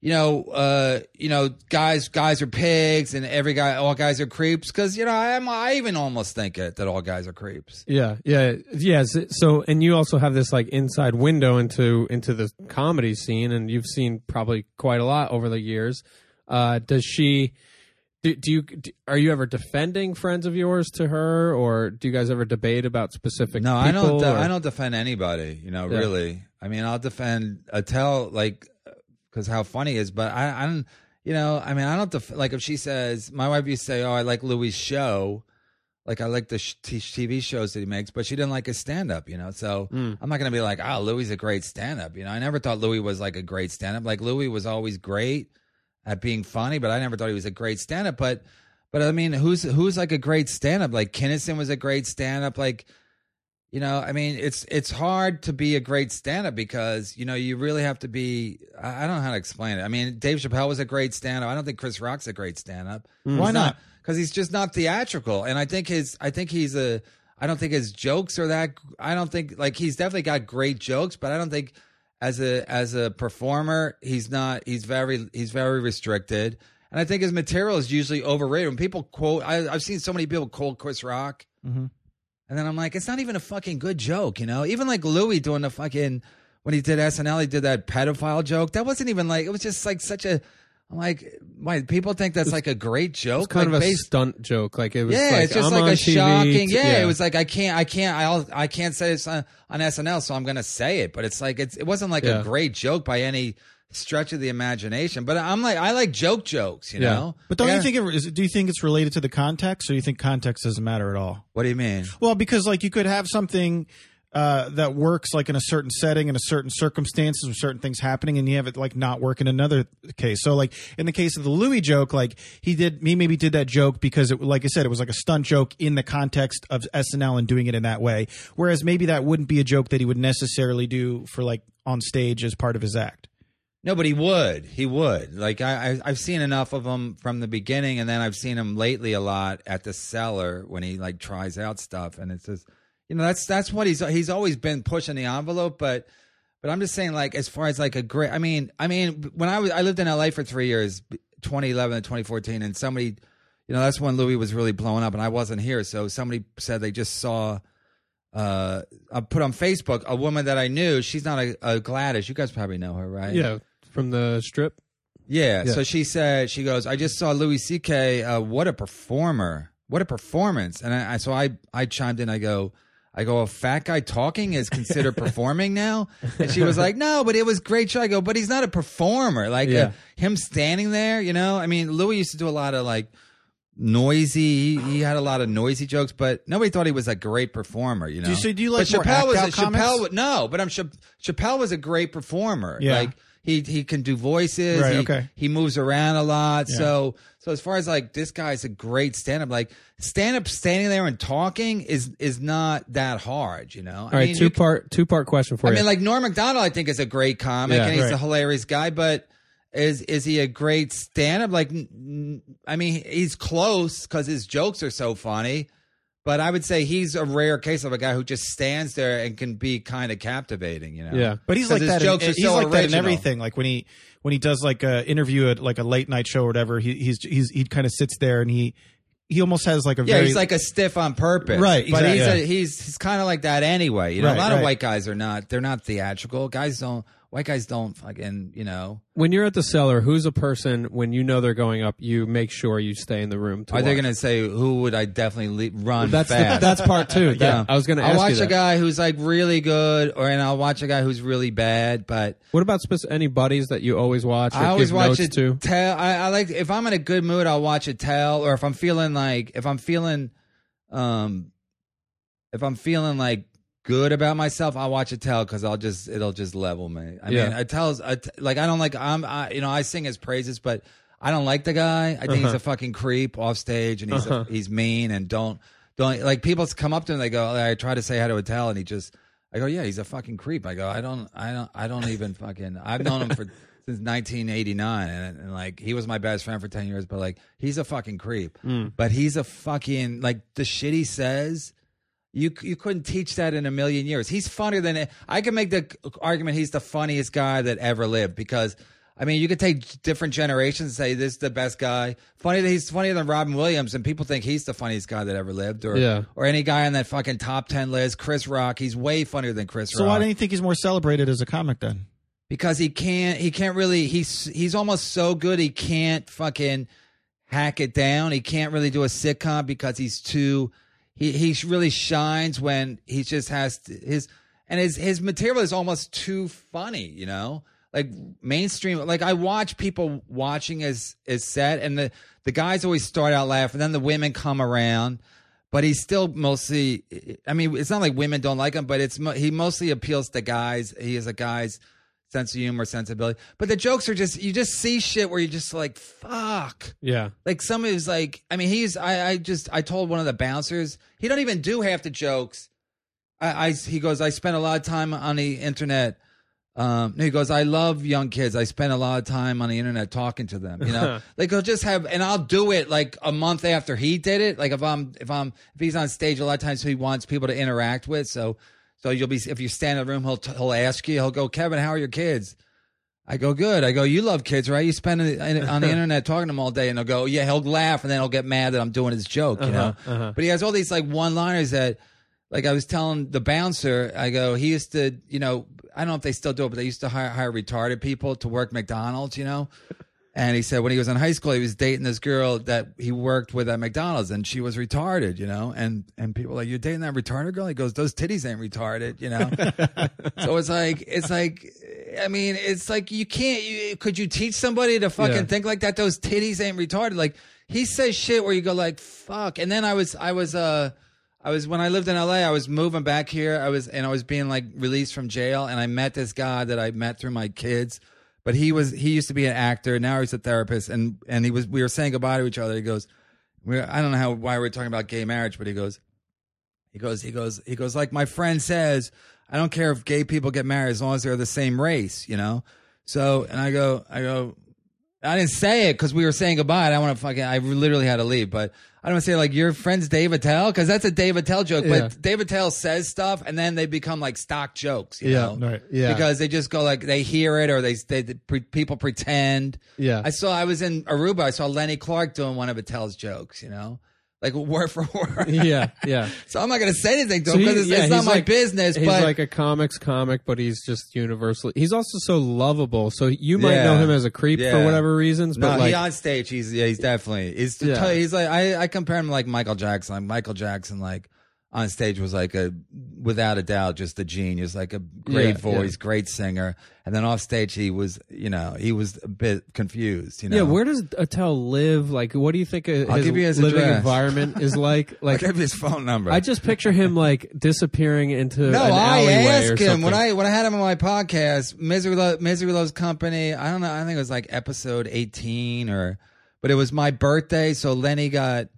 you know uh you know guys guys are pigs and every guy all guys are creeps because you know I'm I even almost think it that all guys are creeps. Yeah, yeah, yes. So, and you also have this like inside window into into the comedy scene, and you've seen probably quite a lot over the years. Uh, does she? Do, do you do, are you ever defending friends of yours to her, or do you guys ever debate about specific? No, I don't. or- I don't defend anybody. You know, Yeah. really. I mean, I'll defend Attell like because how funny is, but I, I don't. You know, I mean, I don't def- like if she says my wife used to say, "Oh, I like Louis' show." Like I like the sh- t- TV shows that he makes, but she didn't like his stand up, you know. So Hmm. I'm not gonna be like, "Oh, Louis is a great stand up." You know, I never thought Louis was like a great stand up. Like Louis was always great at being funny, but I never thought he was a great stand up. But but I mean, who's who's like a great stand up? Like Kinnison was a great stand up. Like you know, I mean, it's it's hard to be a great stand up because you know you really have to be. I I don't know how to explain it. I mean, Dave Chappelle was a great stand up. I don't think Chris Rock's a great stand up. Hmm. Why not? Because he's just not theatrical, and I think his. I think he's a. I don't think his jokes are that. I don't think like he's definitely got great jokes, but I don't think as a as a performer he's not. He's very he's very restricted, and I think his material is usually overrated. When people quote, I, I've seen so many people quote Chris Rock. Mhm. And then I'm like, it's not even a fucking good joke, you know? Even like Louis doing the fucking, when he did SNL, he did that pedophile joke. That wasn't even like, it was just like such a, I'm like, why, people think that's like a great joke? It's kind like, of a based- stunt joke. Like it was. yeah, like, it's just I'm like a TV shocking. t- Yeah, it was like I can't, I can't, I'll, I can't say this on, on SNL, so I'm gonna say it. But it's like it's, it wasn't like Yeah. a great joke by any stretch of the imagination. But I'm like, I like joke jokes, you Yeah. know. But don't Yeah. you think it is? Do you think it's related to the context, or do you think context doesn't matter at all? What do you mean? Well, because like you could have something uh, that works like in a certain setting in a certain circumstances with certain things happening, and you have it like not work in another case. So like in the case of the Louis joke, like he did, he maybe did that joke because it, like I said, it was like a stunt joke in the context of SNL and doing it in that way. Whereas maybe that wouldn't be a joke that he would necessarily do for like on stage as part of his act. No, but he would. He would. Like I, I, I've seen enough of him from the beginning, and then I've seen him lately a lot at the cellar when he like tries out stuff, and it's just, you know, that's that's what he's he's always been pushing the envelope. But, but I'm just saying, like as far as like a great, I mean, I mean, when I was I lived in L.A. for three years, 2011 to 2014, and somebody, you know, that's when Louis was really blowing up, and I wasn't here, so somebody said they just saw uh, I put on Facebook a woman that I knew. She's not a, a Gladys. You guys probably know her, right? Yeah, from the strip. Yeah, Yeah. So she said, she goes, I just saw Louis C.K. Uh, what a performer! What a performance! And I, I so I I chimed in. I go. I go, a fat guy talking is considered *laughs* performing now? And she was like, no, but it was great show. I go, but he's not a performer. Like Yeah. uh, him standing there, you know? I mean, Louis used to do a lot of like noisy, he, he had a lot of noisy jokes, but nobody thought he was a great performer, you know? so do you like but more Chappelle was a, comics? Chappelle, wa- no, but I'm Cha- Chappelle was a great performer. Yeah. Like he he can do voices. Right, he, okay. he moves around a lot. Yeah. So so as far as like this guy's a great stand up. Like stand up, standing there and talking is is not that hard. You know. All right, two part two part question for I you. I mean, like Norm Macdonald, I think is a great comic, Yeah, and he's a hilarious guy. But is is he a great stand up? Like, I mean, he's close because his jokes are so funny. But I would say he's a rare case of a guy who just stands there and can be kind of captivating. You know. Yeah. But he's like that. jokes in, are he's so like that in everything. Like when he when he does like a interview at like a late night show or whatever, he he's he's he kind of sits there and he he almost has like a Yeah, very he's like a stiff on purpose, Right, But he's a, he's he's kind of like that anyway. You know, Right, a lot of white guys are not. They're not theatrical. Guys don't. White guys don't fucking. You know. when you're at the cellar, who's a person when you know they're going up, you make sure you stay in the room. To Are they watch? going to say who would I definitely le- run That's fast? that's part two. *laughs* Yeah. I was going to I'll watch you that. a guy who's like really good, or and I'll watch a guy who's really bad. But What about spec- any buddies that you always watch? Or I always give watch notes it. to? Tell I, I like if I'm in a good mood, I'll watch Attell, or if I'm feeling like if I'm feeling, um, if I'm feeling like good about myself, I'll watch Attell because I'll just it'll just level me. I Yeah. mean, it tells I t- like I don't like I'm I, you know I sing his praises, but I don't like the guy. I think he's Uh-huh. a fucking creep off stage, and he's Uh-huh. a, he's mean and don't don't like people come up to him. They go, I try to say hi to Attell, and he just. I go, yeah, he's a fucking creep. I go, I don't, I don't, I don't even fucking. I've known him for *laughs* since 1989, and, and like he was my best friend for 10 years. But like he's a fucking creep. But he's a fucking like the shit he says. You you couldn't teach that in a million years. He's funnier than I can make the argument. He's the funniest guy that ever lived because. I mean, you could take different generations and say this is the best guy. Funny that he's funnier than Robin Williams, and people think he's the funniest guy that ever lived, or Yeah. or any guy on that fucking top ten list. Chris Rock, he's way funnier than Chris So Rock So why don't you think he's more celebrated as a comic then? because he can't he can't really he's he's almost so good he can't fucking hack it down he can't really do a sitcom because he's too he he really shines when he just has his and his his material is almost too funny you know? Like mainstream like i watch people watching his his set and the the guys always start out laughing then the women come around but he's still mostly i mean it's not like women don't like him but it's he mostly appeals to guys he is a guy's sense of humor sensibility. But the jokes are just you just see shit where you're just like fuck. Yeah. like somebody's like i mean he's i i just i told one of the bouncers he don't even do half the jokes. I, I he goes i spent a lot of time on the internet. Um he goes i love young kids. I spend a lot of time on the internet talking to them you know? *laughs* Like he'll just have and i'll do it like a month after he did it. Like if i'm if i'm if he's on stage a lot of times he wants people to interact with. So so you'll be if you stand in the room he'll he'll ask you he'll go kevin how are your kids I go, good. I go, you love kids, right? You spend it on the *laughs* internet talking to them all day, and they'll go, yeah. He'll laugh, and then he'll get mad that I'm doing his joke, you know. Uh-huh, uh-huh. But he has all these like one-liners that, like I was telling the bouncer, I go, he used to, you know, I don't know if they still do it, but they used to hire, hire retarded people to work McDonald's, you know. And he said when he was in high school, he was dating this girl that he worked with at McDonald's, and she was retarded, you know. And and people were like, "You're dating that retarded girl?" He goes, "Those titties ain't retarded," you know. *laughs* so it's like it's like, I mean, it's like you can't. You, could you teach somebody to fucking Yeah. think like that? Those titties ain't retarded. Like he says shit where you go like, "Fuck." And then I was I was uh. I was when I lived in LA. I was moving back here. I was and I was being like released from jail, and I met this guy that I met through my kids. But he was he used to be an actor. Now he's a therapist, and and he was we were saying goodbye to each other. He goes, I don't know how why we're talking about gay marriage, but he goes, he goes, he goes, he goes. Like my friend says, I don't care if gay people get married as long as they're the same race, you know. So and I go, I go, I didn't say it because we were saying goodbye. I want to fucking. I literally had to leave, but I don't want to say like your friend's Dave Attell because that's a Dave Attell joke. Yeah. But Dave Attell says stuff and then they become like stock jokes. You Yeah, know? right. Yeah. Because they just go like they hear it or they they, they pre, people pretend. Yeah. I saw. I was in Aruba. I saw Lenny Clarke doing one of Attell's jokes. You know, like word for word. *laughs* yeah. Yeah. So I'm not going to say anything to So him because it's, yeah, it's not my like- business. He's but like a comics comic, but he's just universally. He's also so lovable. So you might Yeah. know him as a creep for whatever reasons, but no, like he on stage. He's yeah, he's definitely. He's Yeah. he's like I, I compare him to like Michael Jackson. Like Michael Jackson, like on stage was like a without a doubt just a genius, like a great Yeah, voice, yeah. great singer. And then off stage he was, you know, he was a bit confused. You know, Yeah, where does Attell live? Like, what do you think uh, I'll his, give you his living address. environment is *laughs* like? I'll Like, give you his phone number. I just picture him like disappearing into no, I asked him when. I when I had him on my podcast, Misery Lo- Misery Loves Company. I don't know. I think it was like episode eighteen or, but it was my birthday, so Lenny got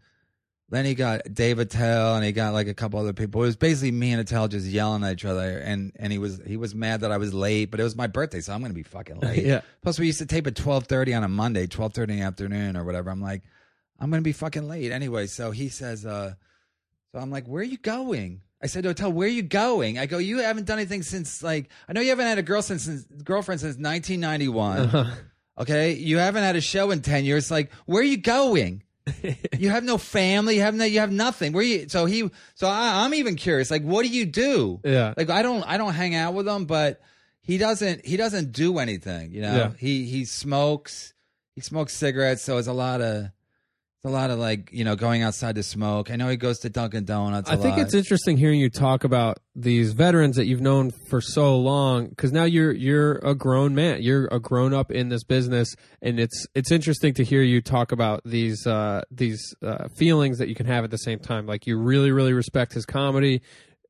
Lenny got Dave Attell and he got like a couple other people. It was basically me and Attell just yelling at each other, and and he was he was mad that I was late, but it was my birthday, so I'm gonna be fucking late. *laughs* Yeah. Plus, we used to tape at twelve thirty on a Monday, twelve thirty in the afternoon or whatever. I'm like, I'm gonna be fucking late anyway. So he says, uh, so I'm like, where are you going? I said to Attell, where are you going? I go, you haven't done anything since like I know you haven't had a girl since, since girlfriend since 1991. Uh-huh. Okay, you haven't had a show in 10 years. Like, where are you going? *laughs* you have no family. You have no. You have nothing. Where you? So he. So I, I'm even curious. Like, what do you do? Yeah. Like, I don't. I don't hang out with him, but he doesn't. He doesn't do anything. You know. Yeah. He he smokes. He smokes cigarettes. So it's a lot of. It's a lot of like you know going outside to smoke. I know he goes to Dunkin' Donuts. I I think lot. it's interesting hearing you talk about these veterans that you've known for so long because now you're you're a grown man you're a grown up in this business and it's it's interesting to hear you talk about these uh these uh feelings that you can have at the same time like you really really respect his comedy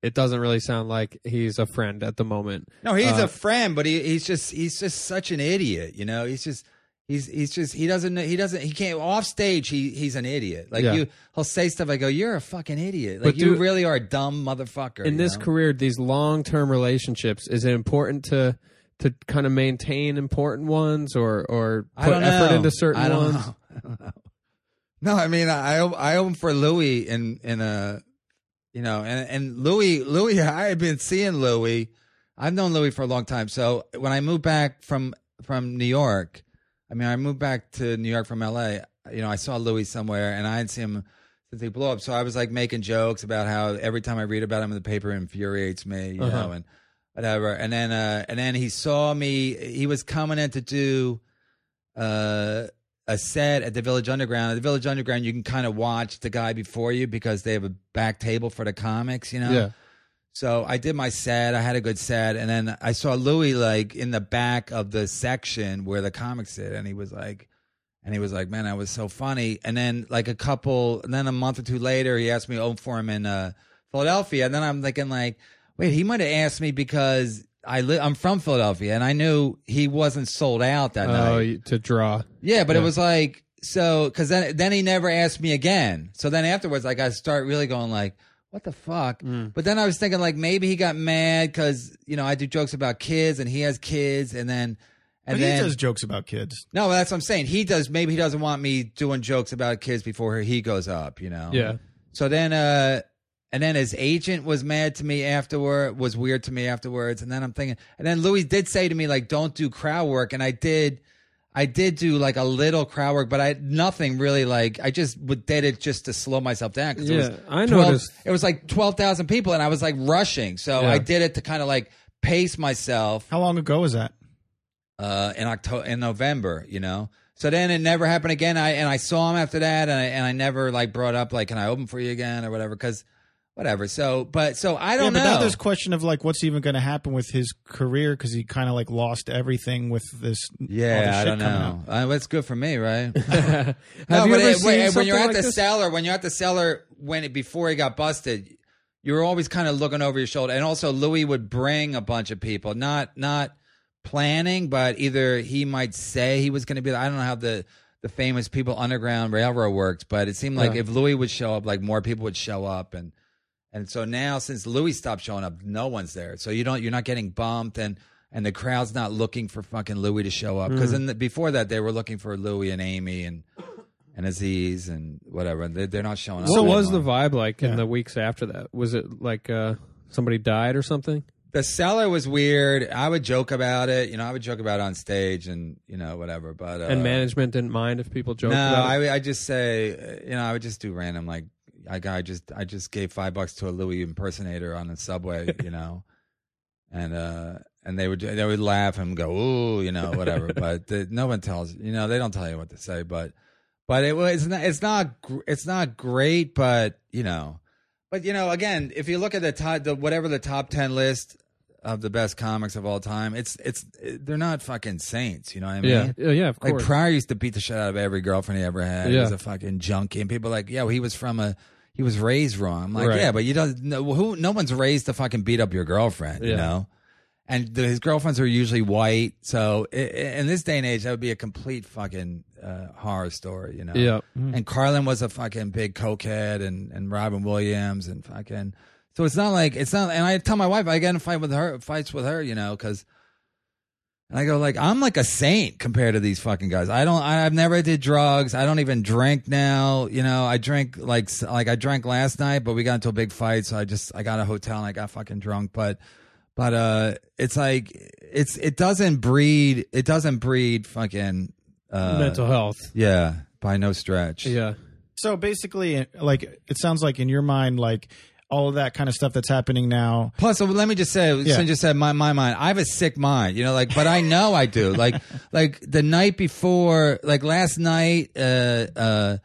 it doesn't really sound like he's a friend at the moment No, he's Uh, a friend, but he, he's just he's just such an idiot. You know, he's just he's he's just he doesn't know- he doesn't he can't off stage. He he's an idiot. Like Yeah. you, he'll say stuff. I go, you're a fucking idiot. Like But you do- really are a dumb motherfucker. in you this know? career these long-term relationships is it important to to kind of maintain important ones or or I put don't effort know. into certain I don't ones know. *laughs* I don't know. No, I mean I I open for Louis in in a you know and and Louis Louis *laughs* I have been seeing Louis. I've known Louis for a long time. So when I moved back from from New York, I mean I moved back to New York from L.A. You know I saw Louis somewhere and I hadn't seen him since he blew up. So I was like making jokes about how every time I read about him in the paper it infuriates me. You Uh-huh. know and whatever. And then uh and then he saw me. He was coming in to do uh, a set at the Village Underground. At the Village Underground, you can kind of watch the guy before you because they have a back table for the comics, you know? yeah So I did my set. I had a good set. And then I saw Louis like in the back of the section where the comics sit. And he was like, and he was like, man, that was so funny. And then like a couple, and then a month or two later, he asked me to open for him in uh, Philadelphia. And then I'm thinking like, wait, he might have asked me because I li- I'm from Philadelphia and I knew he wasn't sold out that night. Oh, you- to draw. Yeah, but it was like so because then then he never asked me again. So then afterwards, like I start really going like, what the fuck? Mm. But then I was thinking like maybe he got mad because you know I do jokes about kids and he has kids, and then and But then he does jokes about kids. no, that's what I'm saying. He does. Maybe he doesn't want me doing jokes about kids before he goes up. You know. Yeah. So then, uh, and then his agent was mad to me afterward, was weird to me afterwards. And then I'm thinking, and then Louis did say to me, like, don't do crowd work. And I did, I did do like a little crowd work, but I nothing really like, I just did it just to slow myself down. 'cause it was Yeah, I 12 noticed- It was like 12,000 people and I was like rushing. So Yeah. I did it to kind of like pace myself How long ago was that? uh, in October, in November, you know. So then it never happened again. I and I saw him after that, and I and I never like brought up like, can I open for you again or whatever? Because whatever. So, but so I don't but know. now there's question of like what's even going to happen with his career because he kind of like lost everything with this. all this yeah, I don't know. Uh, that's good for me, right? *laughs* *laughs* Have no, you but ever it- seen when, when you're at like the this? cellar, when you're at the cellar, when it, before he got busted, you were always kind of looking over your shoulder. And also, Louis would bring a bunch of people, not not planning, but either he might say he was going to be. I don't know how the the famous people underground railroad worked, but it seemed like Yeah. if Louis would show up, like more people would show up, and and so now since Louis stopped showing up, no one's there. So you don't you're not getting bumped and. And the crowd's not looking for fucking Louis to show up because Mm. before that they were looking for Louis and Amy and and Aziz and whatever. They, they're not showing up. So What was the vibe like in the weeks after that? Was it like uh, somebody died or something? The cellar was weird. I would joke about it. You know, I would joke about it on stage and you know whatever. But uh, and management didn't mind if people joked no, about it. I I just say you know I would just do random like I got I just I just gave five bucks to a Louis impersonator on the subway. *laughs* You know. And uh, and they would they would laugh and go ooh you know whatever *laughs* but the, no one tells you know they don't tell you what to say but but it was not it's not it's not great but you know But you know, again, if you look at the top, the whatever the top ten list of the best comics of all time, it's it's they're not fucking saints. You know what I mean? Yeah, yeah, yeah, of Like course. Pryor used to beat the shit out of every girlfriend he ever had. He was a fucking junkie, and people like, yeah, well, he was from a. He was raised wrong. I'm like, Right. yeah, but you don't. No, who? No one's raised to fucking beat up your girlfriend. You Yeah. know. And the, his girlfriends are usually white, so i- i- in this day and age, that would be a complete fucking uh, horror story, you know. Yeah. And Carlin was a fucking big cokehead, and and Robin Williams, and fucking. So it's not like it's not. And I tell my wife I get in fight with her, fights with her, you know, because. And I go like I'm like a saint compared to these fucking guys. I don't. I, I've never did drugs. I don't even drink now. You know, I drink like like I drank last night, but we got into a big fight, so I just I got a hotel and I got fucking drunk. But but uh, it's like it's it doesn't breed. It doesn't breed fucking uh, Mental health. Yeah, by no stretch. Yeah. So basically, like it sounds like in your mind, like all of that kind of stuff that's happening now. Plus, uh, let me just say, Yeah. you said my my mind, I have a sick mind, you know, like, but I know I do. Like, *laughs* like the night before, like last night, uh, uh,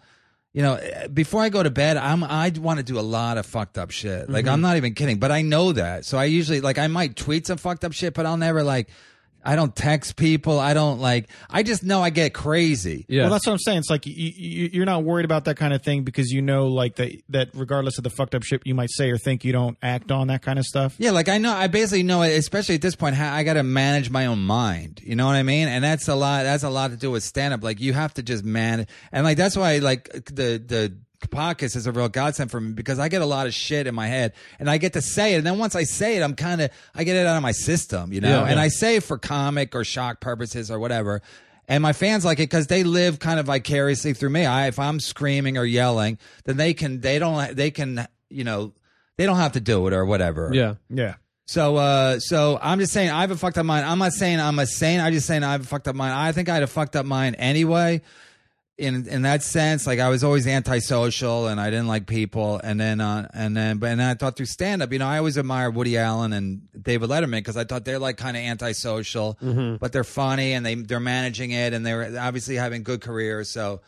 you know, before I go to bed, I'm I want to do a lot of fucked up shit. Like, Mm-hmm. I'm not even kidding, but I know that. So I usually like I might tweet some fucked up shit, but I'll never like. I don't text people. I don't like. I just know I get crazy. Yeah. Well, that's what I'm saying. It's like you, you, you're not worried about that kind of thing because you know, like that, that regardless of the fucked up shit you might say or think, you don't act on that kind of stuff. Yeah, like I know, I basically know, especially at this point, how I got to manage my own mind. You know what I mean? And that's a lot. That's a lot to do with stand up. Like you have to just manage, and like that's why like the the podcast is a real godsend for me because I get a lot of shit in my head, and I get to say it. And then once I say it, I'm kind of I get it out of my system, you know. Yeah, and. I say it for comic or shock purposes or whatever. And my fans like it because they live kind of vicariously through me. I, if I'm screaming or yelling, then they can, they don't, they can, you know, they don't have to do it or whatever. Yeah. Yeah. So, uh, so I'm just saying I have a fucked up mind. I'm not saying I'm a saint. I'm just saying I have a fucked up mind. I think I had a fucked up mind anyway. In in that sense, like I was always antisocial and I didn't like people. And then, uh, and then, but and then I thought through stand up, you know, I always admired Woody Allen and David Letterman because I thought they're like kind of antisocial, but they're funny and they they're managing it and they're obviously having good careers. So,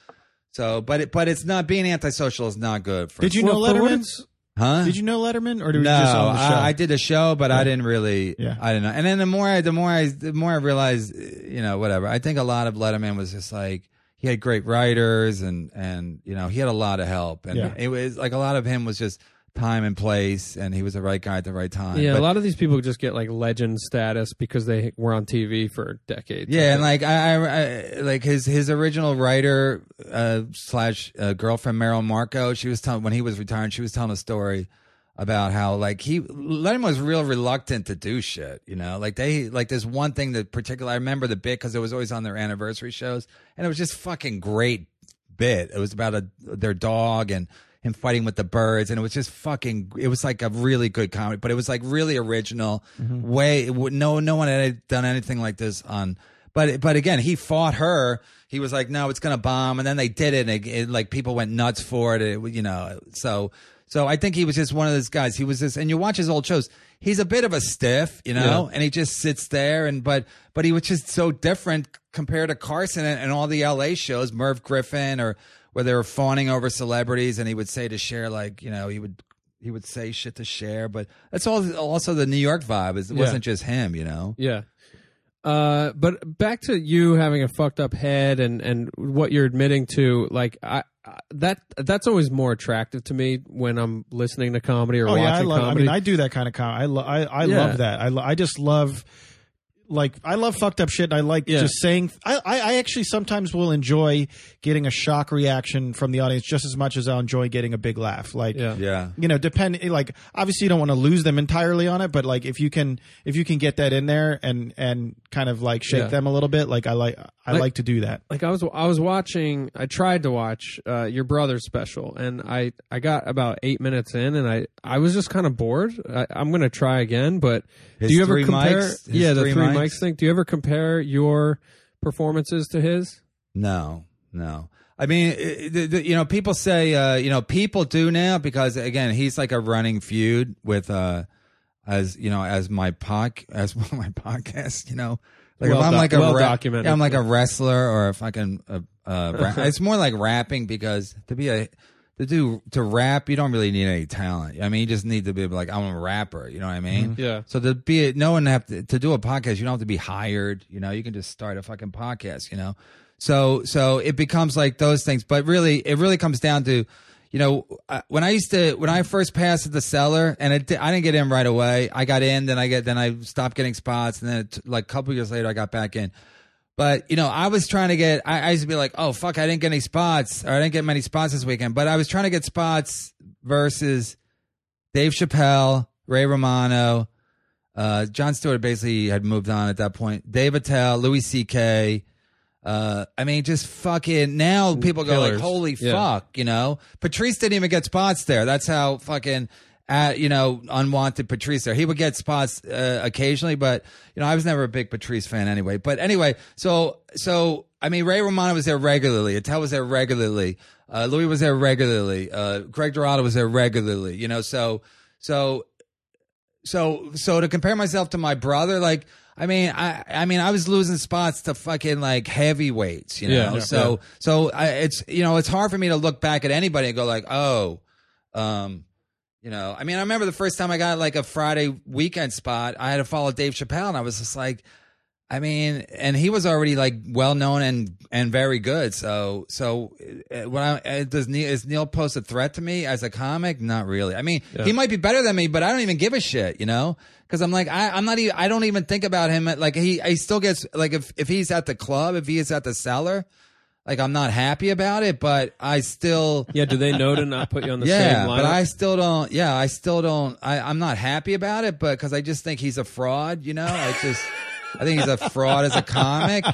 so, but it, but it's not being antisocial is not good. For Did you know Well, for Letterman? Huh? Did you know Letterman, or did no, you just on the show? I, I did a show, but I didn't really. Yeah. I didn't know. And then the more I, the more I, the more I realized, you know, whatever. I think a lot of Letterman was just like he had great writers, and and you know he had a lot of help, and Yeah. it was like a lot of him was just time and place, and he was the right guy at the right time. Yeah, But- a lot of these people just get like legend status because they were on TV for decades. Yeah, and like I, I, I like his his original writer uh, slash uh, girlfriend Merrill Markoe. She was telling when he was retiring, she was telling a story about how like he Letterman was real reluctant to do shit. You know, like they like there's one thing that particular I remember the bit because it was always on their anniversary shows, and it was just fucking great bit. It was about a their dog and him fighting with the birds, and it was just fucking. It was like a really good comedy, but it was like really original. Mm-hmm. Way it would- no no one had done anything like this on. But but again, he fought her. He was like, no, it's gonna bomb, and then they did it, and it, it, like people went nuts for it. it. You know, so so I think he was just one of those guys. He was just, and you watch his old shows. He's a bit of a stiff, you know, and he just sits there, and but but he was just so different compared to Carson and, and all the L.A. shows, Merv Griffin, or where they were fawning over celebrities, and he would say to Cher like, you know, he would he would say shit to Cher. but that's all also the New York vibe. Is it wasn't just him, you know. Yeah. Uh, but back to you having a fucked up head and, and what you're admitting to, like I that that's always more attractive to me when I'm listening to comedy or oh watching yeah, I love. I mean, I do that kind of com. I lo- I, I Yeah. love that. I lo- I just love. Like I love fucked up shit. And I like Yeah. just saying. I, I I actually sometimes will enjoy getting a shock reaction from the audience just as much as I'll enjoy getting a big laugh. Like yeah. Yeah. you know depend like obviously you don't want to lose them entirely on it but like if you can if you can get that in there and and kind of like shake Yeah. them a little bit like i like i Like- like, to do that like I was I was watching I tried to watch uh, your brother's special and I I got about eight minutes in and I I was just kind of bored. I, I'm gonna try again, but His do you ever compare? mics? His yeah, the three three mics? mics thing. Do you ever compare your performances to his? No, no. I mean, it- the, the, you know, people say, uh, you know, people do now because again, he's like a running feud with, uh, as you know, as my pod, as *laughs* my podcast, you know, like Well if I'm doc- like a well documented. I'm like a wrestler or if I can, uh, uh, *laughs* it's more like rapping because to be a, to do to rap, you don't really need any talent. I mean, you just need to be like, I'm a rapper. You know what I mean? Yeah. So to be no one have to to do a podcast, you don't have to be hired. You know, you can just start a fucking podcast. You know, so so it becomes like those things. But really, it really comes down to. You know, when I used to, when I first passed at the cellar, and it, I didn't get in right away. I got in, then I get, then I stopped getting spots, and then it, like a couple years later, I got back in. But you know, I was trying to get. I, I used to be like, "Oh fuck, I didn't get any spots, or I didn't get many spots this weekend." But I was trying to get spots versus Dave Chappelle, Ray Romano, uh, Jon Stewart. Basically, had moved on at that point. Dave Attell, Louis C.K. Uh, I mean, just fucking now people go like, "Holy Yeah. fuck," you know. Patrice didn't even get spots there. That's how fucking. At, you know, unwanted Patrice there. He would get spots uh, occasionally, but you know, I was never a big Patrice fan anyway. But anyway, so so I mean, Ray Romano was there regularly. Attell was there regularly. Uh, Louis was there regularly. Uh, Greg Giraldo was there regularly. You know, so so so so to compare myself to my brother, like I mean, I I mean, I was losing spots to fucking like heavyweights, you know. Yeah, yeah, so so I, it's you know it's hard for me to look back at anybody and go like, oh, um, you know. I mean, I remember the first time I got like a Friday weekend spot, I had to follow Dave Chappelle, and I was just like. I mean, and he was already like well known and and very good. So so uh, when I uh, does Neil is Neil pose a threat to me as a comic? Not really. I mean, he might be better than me, but I don't even give a shit, you know? Because I'm like I I'm not even I don't even think about him like he he still gets like if if he's at the club if he is at the cellar, like I'm not happy about it, but I still Yeah, do they know to not put you on the yeah, same line? but I still don't. Yeah, I still don't. I, I'm not happy about it, but because I just think he's a fraud. You know, I just I think he's a fraud as a comic.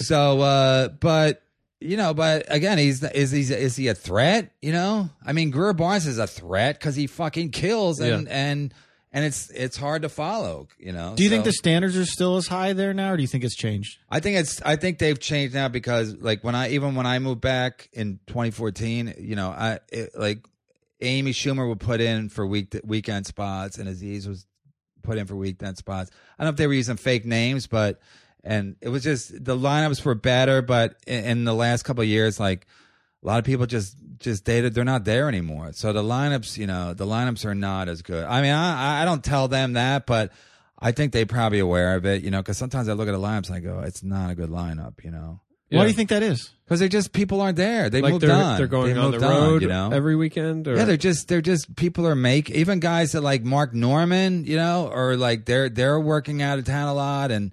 So, uh, but you know, but again, he's is he is he a threat? You know, I mean, Greer Barnes is a threat because he fucking kills and Yeah. and and it's it's hard to follow. You know. Do you think the standards are still as high there now, or do you think it's changed? I think it's. I think they've changed now because, like, when I even when I moved back in 2014, you know, I it, like Amy Schumer would put in for week weekend spots, and Aziz was put in for weekend spots. I don't know if they were using fake names, but and it was just the lineups were better. But in, in the last couple years, like a lot of people just just dated they're not there anymore so the lineups you know the lineups are not as good i mean i i don't tell them that but i think they probably aware of it you know because sometimes i look at the lineups and i go it's not a good lineup you know Why do you think that is? because they just people aren't there they like moved they're on they're going They on the moved road you know every weekend. Or yeah, they're just they're just people are make even guys that like Mark Norman, you know, or like they're they're working out of town a lot and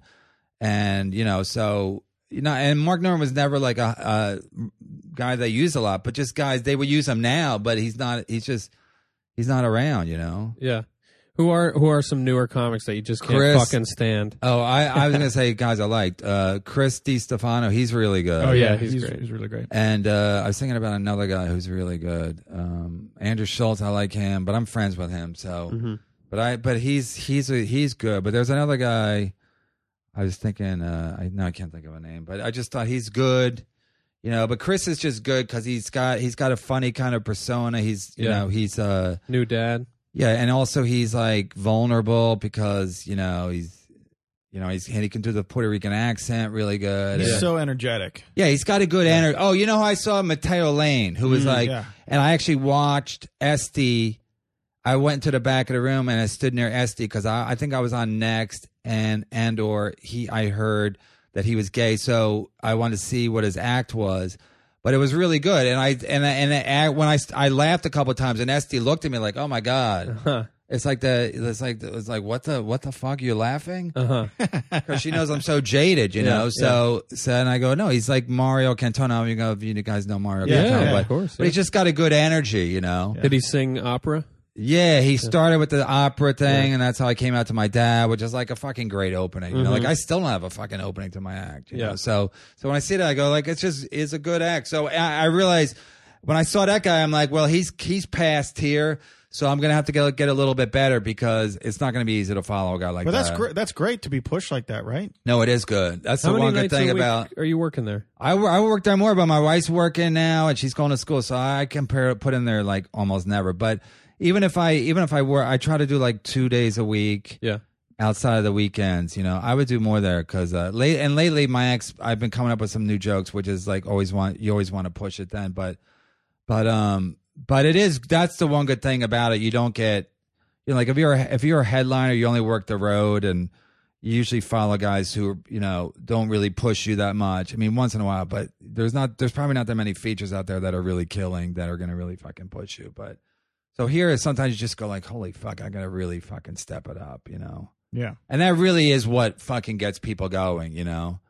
and you know so you know and Mark Norman was never like a, a guy they use a lot, but just guys they would use him now, but he's not he's just he's not around, you know. yeah. Who are who are some newer comics that you just can't Chris- fucking stand? Oh, I, I was gonna *laughs* say guys I liked uh, Chris Stefano, he's really good. Oh, yeah, he's he's, great. he's really great. And uh, I was thinking about another guy who's really good. Um, Andrew Schulz, I like him, but I'm friends with him. So, Mm-hmm. but I, but he's he's a, he's good. But there's another guy. I was thinking. Uh, I no, I can't think of a name, but I just thought he's good. You know, but Chris is just good because he's got he's got a funny kind of persona. He's you Yeah. know he's uh New dad. Yeah, and also he's like vulnerable because you know he's you know he's and he can do the Puerto Rican accent really good. He's And- so energetic. yeah, he's got a good energy. Oh, you know how I saw Matteo Lane, who was Mm, like, yeah. and I actually watched Estee. I went to the back of the room and I stood near Estee because I, I think I was on next, and and or he I heard that he was gay, so I wanted to see what his act was. But it was really good, and I and I, and I, when I I laughed a couple of times, and Estee looked at me like, "Oh my god!" Huh. It's like the it's like it's like what the what the fuck you're you laughing? Uh-huh. *laughs* Because she knows I'm so jaded, you Yeah, know. So, so and I go, no, he's like Mario Cantone. You know, you guys know Mario Yeah, Cantona, yeah, but, of course, but yeah. he's just got a good energy, you know. Did he sing opera? Yeah, he started with the opera thing, and that's how I came out to my dad, which is like a fucking great opening. You know, like I still don't have a fucking opening to my act. You Mm-hmm. Yeah. know? So, so when I see that, I go like, it's just it's a good act. So I, I realized when I saw that guy, I'm like, well, he's he's past here. So I'm gonna have to get get a little bit better because it's not gonna be easy to follow a guy like that. But that. that's great. That's great to be pushed like that, right? No, it is good. That's How the many one good nights a thing week about are you working there? I, wor- I work there more, but my wife's working now and she's going to school, so I compare put in there like almost never. But even if I even if I work, I try to do like two days a week Yeah. outside of the weekends. You know, I would do more there because uh, late and lately my ex, I've been coming up with some new jokes, which is like always want you always want to push it then, but But um, but it is that's the one good thing about it. You don't get you know like if you're a, if you're a headliner, you only work the road and you usually follow guys who you know don't really push you that much. I mean, once in a while, but there's not there's probably not that many features out there that are really killing that are going to really fucking push you. But so here, sometimes you just go like, holy fuck, I got to really fucking step it up, you know. Yeah. And that really is what fucking gets people going, you know.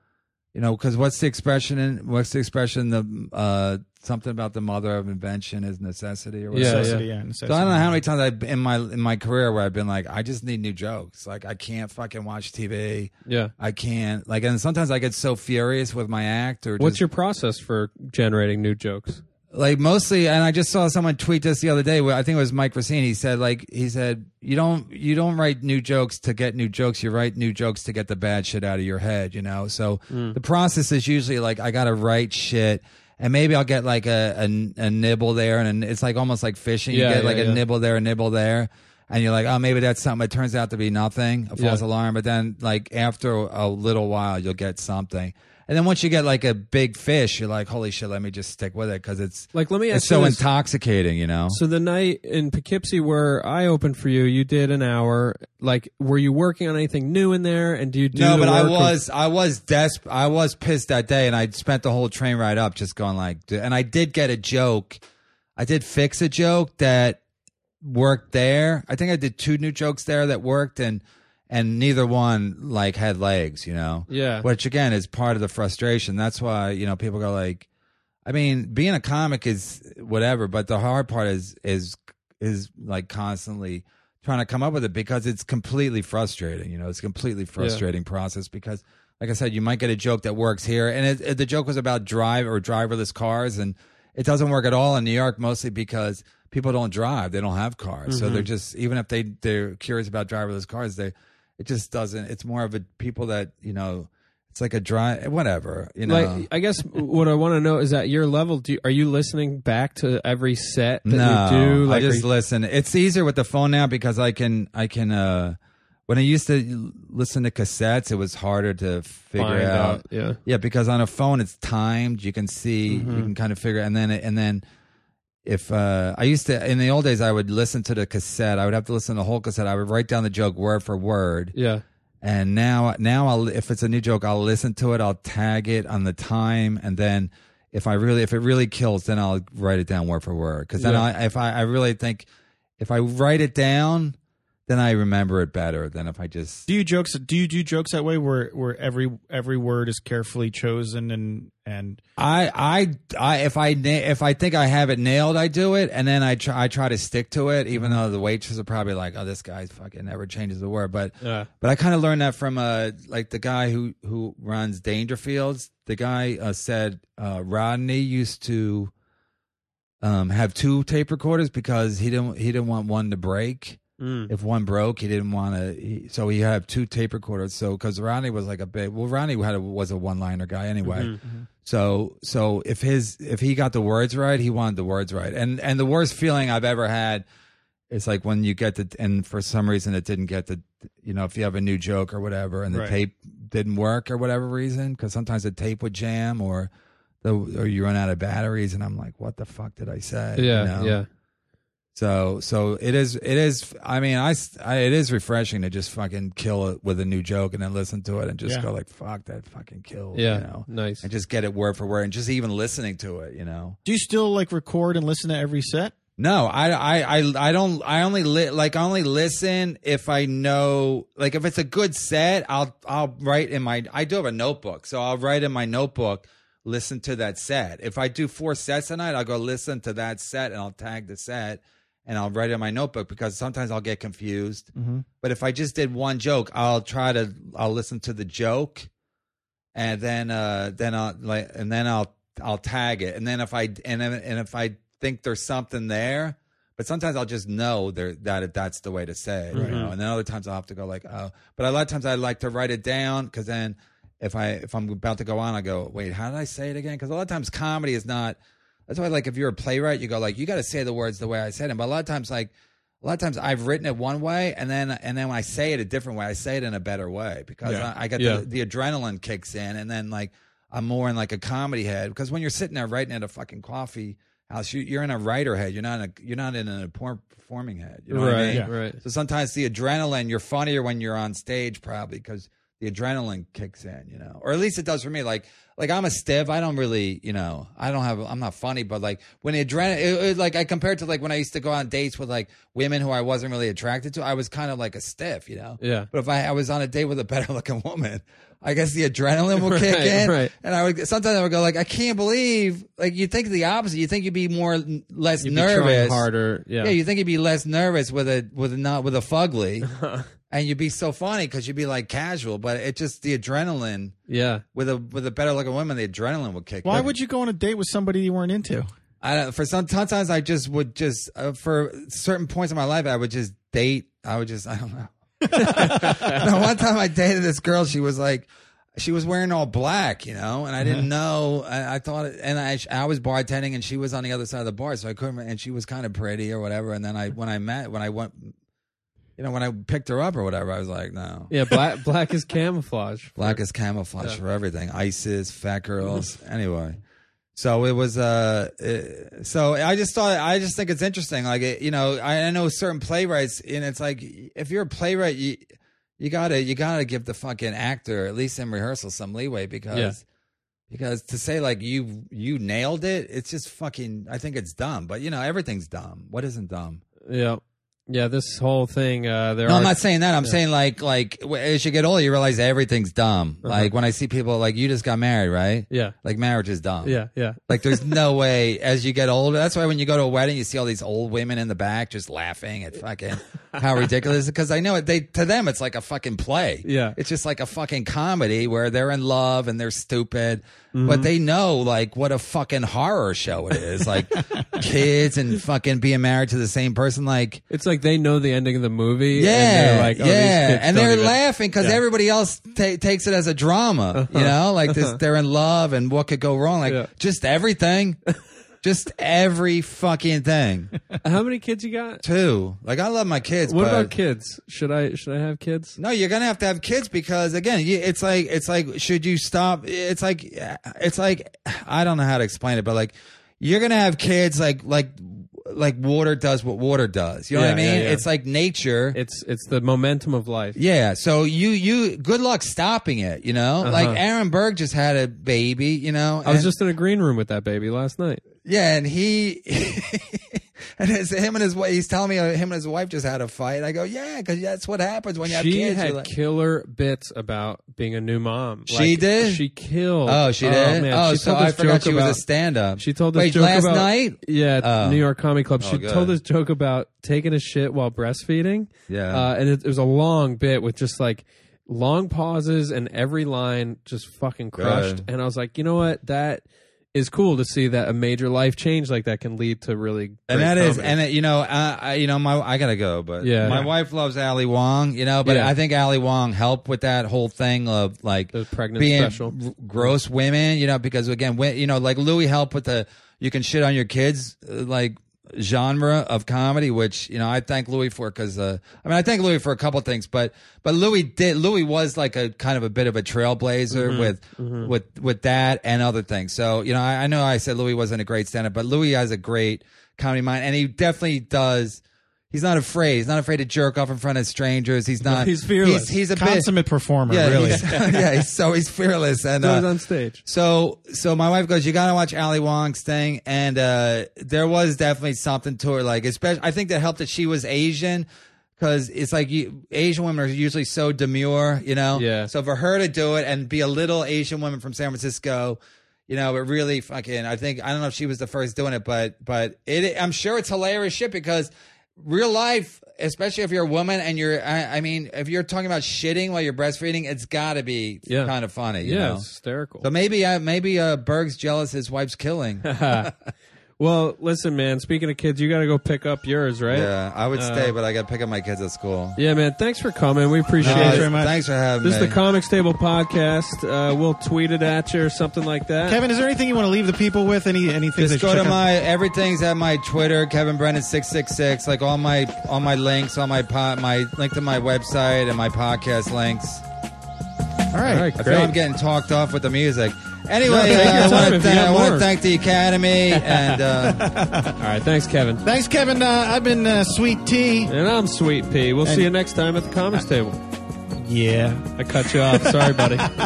You know, because what's the expression in what's the expression the uh something about the mother of invention is necessity or Yeah, whatever. Necessity, yeah. yeah. So. I don't know how many times I in my in my career where I've been like, I just need new jokes. Like I can't fucking watch TV. Yeah. I can't like, and sometimes I get so furious with my act or What's just, your process for generating new jokes? Like mostly and i just saw someone tweet this the other day i think it was mike Recine. he said like he said you don't you don't write new jokes to get new jokes you write new jokes to get the bad shit out of your head you know so mm. the process is usually like i gotta write shit and maybe i'll get like a, a, a nibble there and it's like almost like fishing yeah, you Yeah, get like yeah, a nibble there a nibble there and you're like oh maybe that's something it turns out to be nothing a false Yeah. alarm but then like after a little while you'll get something and then once you get like a big fish, you're like, "Holy shit, let me just stick with it" because it's Like, let me ask it's so this. intoxicating, you know. So the night in Poughkeepsie where I opened for you, you did an hour. Like, were you working on anything new in there? And do you do no, but I was I was desp I was pissed that day, and I spent the whole train ride up just going like, and I did get a joke. I did fix a joke that worked there. I think I did two new jokes there that worked, and and neither one like had legs, you know. Yeah. Which again is part of the frustration. That's why you know people go like, I mean, being a comic is whatever, but the hard part is is is like constantly trying to come up with it because it's completely frustrating. You know, it's a completely frustrating process because, like I said, you might get a joke that works here, and it, it- the joke was about drive or driverless cars, and it doesn't work at all in New York, mostly because people don't drive, they don't have cars, so mm-hmm. they're just even if they they're curious about driverless cars, they it just doesn't. It's more of a people that you know. It's like a dry, whatever you know. Like, I guess what I want to know is at your level, do are you listening back to every set that no, you do? Like, I just you- listen. It's easier with the phone now because I can I can uh when I used to listen to cassettes, it was harder to figure out. out, yeah. yeah, because on a phone it's timed. You can see, Mm-hmm. you can kind of figure, and then and then if uh I used to in the old days, I would listen to the cassette. I would have to listen to the whole cassette. I would write down the joke word for word. yeah, And now, now I'll if it's a new joke, I'll listen to it. I'll tag it on the time, and then if I really if it really kills, then I'll write it down word for word. Because then Yeah. I, if I I really think if I write it down, then I remember it better than if I just Do you jokes? Do you do jokes that way, where where every every word is carefully chosen and and I I I if I if I think I have it nailed, I do it, and then I try I try to stick to it, even though the waitresses are probably like, "Oh, this guy fucking never changes the word." But Yeah. but I kind of learned that from uh like the guy who who runs Dangerfields. The guy uh, said uh, Rodney used to um have two tape recorders because he didn't he didn't want one to break. Mm. If one broke, he didn't want to. So he had two tape recorders. So because Ronnie was like a big, well, Ronnie had a, was a one liner guy anyway. Mm-hmm. So so if his if he got the words right, he wanted the words right. And and the worst feeling I've ever had is like when you get the and for some reason it didn't get the you know if you have a new joke or whatever and the Right. tape didn't work or whatever reason because sometimes the tape would jam or the or you run out of batteries and I'm like what the fuck did I say? You yeah, know? yeah. So so it is it is I mean I, I- it is refreshing to just fucking kill it with a new joke and then listen to it and just Yeah. go like fuck that fucking kill Yeah, you know nice. and just get it word for word and just even listening to it you know do you still like record and listen to every set? no I I I, I don't I only li- like I only listen if I know like if it's a good set I'll I'll write in my I do have a notebook so I'll write in my notebook listen to that set if I do four sets a night I'll go listen to that set and I'll tag the set and I'll write it in my notebook because sometimes I'll get confused. But if I just did one joke, I'll try to I'll listen to the joke, and then uh then I'll like and then I'll I'll tag it, and then if I and then, and if I think there's something there, but sometimes I'll just know there that that's the way to say it, you know. And then other times I'll have to go like oh, but a lot of times I like to write it down because then if I if I'm about to go on, I go wait, how did I say it again? Because a lot of times comedy is not. That's why, like, if you're a playwright, you go like, you got to say the words the way I said them. But a lot of times, like, a lot of times I've written it one way, and then and then when I say it a different way, I say it in a better way because Yeah. I, I got Yeah. the, the adrenaline kicks in, and then like I'm more in like a comedy head because when you're sitting there writing at a fucking coffee house. You, you're in a writer head. You're not in a, you're not in a performing head. You know what I right, mean? Yeah. right. So sometimes the adrenaline, you're funnier when you're on stage, probably because the adrenaline kicks in, you know, or at least it does for me. Like, like I'm a stiff. I don't really, you know, I don't have, I'm not funny, but like when the adrenaline, it, it, like I compared to like when I used to go on dates with like women who I wasn't really attracted to, I was kind of like a stiff, you know. Yeah. But if I, I was on a date with a better *laughs* looking woman, I guess the adrenaline will kick Right, in, right. and I would sometimes I would go like, I can't believe, like you think the opposite. You think you'd be more less You'd nervous, harder. Yeah. yeah, you think you'd be less nervous with a with a not with a fugly, *laughs* and you'd be so funny because you'd be like casual, but it just the adrenaline yeah. with a with a better looking woman, the adrenaline would kick. Why in. would you go on a date with somebody you weren't into? I don't, for some sometimes I just would just uh, for certain points in my life I would just date. I would just *laughs* I don't know. *laughs* no, one time I dated this girl. She was like. She was wearing all black, you know, and I didn't know. I, I thought, and I, I was bartending, and she was on the other side of the bar, so I couldn't. And she was kind of pretty or whatever. And then I, when I met, when I went, you know, when I picked her up or whatever, I was like, no, Yeah, black black is camouflage. *laughs* Black is camouflage for everything. ISIS, fat girls. *laughs* anyway, so it was. Uh, uh, so I just thought. I just think it's interesting. Like it, you know, I, I know certain playwrights, and it's like if you're a playwright, you you gotta you gotta give the fucking actor at least in rehearsal some leeway because. Yeah. Because to say like you you nailed it, it's just fucking. I think it's dumb. But you know everything's dumb. What isn't dumb? Yeah. Yeah, this whole thing uh there No, are I'm not saying that. I'm saying like like as you get older, you realize everything's dumb. Uh-huh. Like when I see people like you just got married, right? Yeah. Like marriage is dumb. Yeah, yeah. Like there's *laughs* no way as you get older. That's why when you go to a wedding, you see all these old women in the back just laughing at fucking how *laughs* ridiculous. Because I know it. They to them it's like a fucking play. Yeah. it's just like a fucking comedy where they're in love and they're stupid, Mm-hmm. but they know like what a fucking horror show it is. Like *laughs* kids and fucking being married to the same person. Like It's like they know the ending of the movie. yeah, and they're like, oh, yeah, and they're even- laughing because Yeah. Uh-huh. everybody else ta- takes it as a drama. You know, like this, they're in love, and what could go wrong? Like Yeah. just everything, *laughs* just every fucking thing. *laughs* How many kids you got? Two. like I love my kids. What but about kids? Should I should I have kids? No, you're gonna have to have kids because again, you, it's like it's like should you stop? It's like it's like I don't know how to explain it, but like you're gonna have kids like like like water does what water does. You know what I mean? yeah, yeah. It's like nature. It's it's the momentum of life. Yeah, so you you good luck stopping it, you know? Uh-huh. Like Aaron Berg just had a baby, you know. I was and- just in a green room with that baby last night. yeah, and he *laughs* and it's him and his wife. He's telling me uh, him and his wife just had a fight. I go, yeah, because that's what happens when you have She kids. had You're like- killer bits about being a new mom. She Like, did? She killed. oh, she did. man. oh, she so told I this forgot joke she was about- a stand-up. She told this Wait, joke last about night. Yeah, at Oh. New York Comedy Club. Oh, She good. told this joke about taking a shit while breastfeeding. Yeah. uh, and it, it was a long bit with just like long pauses and every line just fucking crushed. Good. And I was like, you know what, that is cool to see that a major life change like that can lead to really. and that is, and it, you know, uh, I, you know, my I gotta go, but Yeah. my Yeah. wife loves Ali Wong, you know, but Yeah. I think Ali Wong helped with that whole thing of like The pregnant being special. r- gross women, you know, because again, when, you know, like Louis helped with the you can shit on your kids, uh, like genre of comedy, which you know I thank Louis for because uh, I mean I thank Louis for a couple things, but but Louis did Louis was like a kind of a bit of a trailblazer Mm-hmm. with with with that and other things. So you know I, I know I said Louis wasn't a great stand-up, but Louis has a great comedy mind, and he definitely does. He's not afraid. He's not afraid to jerk off in front of strangers. He's not. He's fearless. He's, he's a bit. Consummate performer, Yeah, really. he's- *laughs* yeah. He's, so he's fearless and So uh, he's on stage. so so my wife goes, you gotta watch Ali Wong's thing, and uh, there was definitely something to her. Like, especially, I think that helped that she was Asian, because it's like you, Asian women are usually so demure, you know. Yeah. So for her to do it and be a little Asian woman from San Francisco. You know, it really fucking. I think I don't know if she was the first doing it, but but it. I'm sure it's hilarious shit because real life, especially if you're a woman and you're. I, I mean, if you're talking about shitting while you're breastfeeding, it's got to be Yeah. kind of funny. You Yeah, know? it's hysterical. So maybe uh, maybe uh, Berg's jealous his wife's killing. *laughs* *laughs* well, listen, man. Speaking of kids, you got to go pick up yours, right? yeah, I would Uh, stay, but I got to pick up my kids at school. Yeah, man. Thanks for coming. We appreciate No, it. very much. Thanks for having This is me. the Comics Table podcast. Uh, we'll tweet it at you or something like that. Kevin, is there anything you want to leave the people with? Any anything? Just they go to check out? my everything's at my Twitter, Kevin Brennan six six six. Like all my all my links, all my po- my link to my website and my podcast links. All right. All right, I feel I'm getting talked off with the music. Anyway, take your uh, I want to you got I want more. to thank the Academy and uh, *laughs* All right, thanks, Kevin. Thanks, Kevin. Uh, I've been uh, Sweet Tea. And I'm Sweet Pea. We'll see you next time at the comics table. Yeah. I cut you off. Sorry, buddy. *laughs*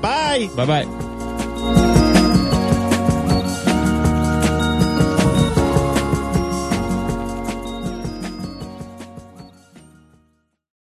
Bye. bye bye.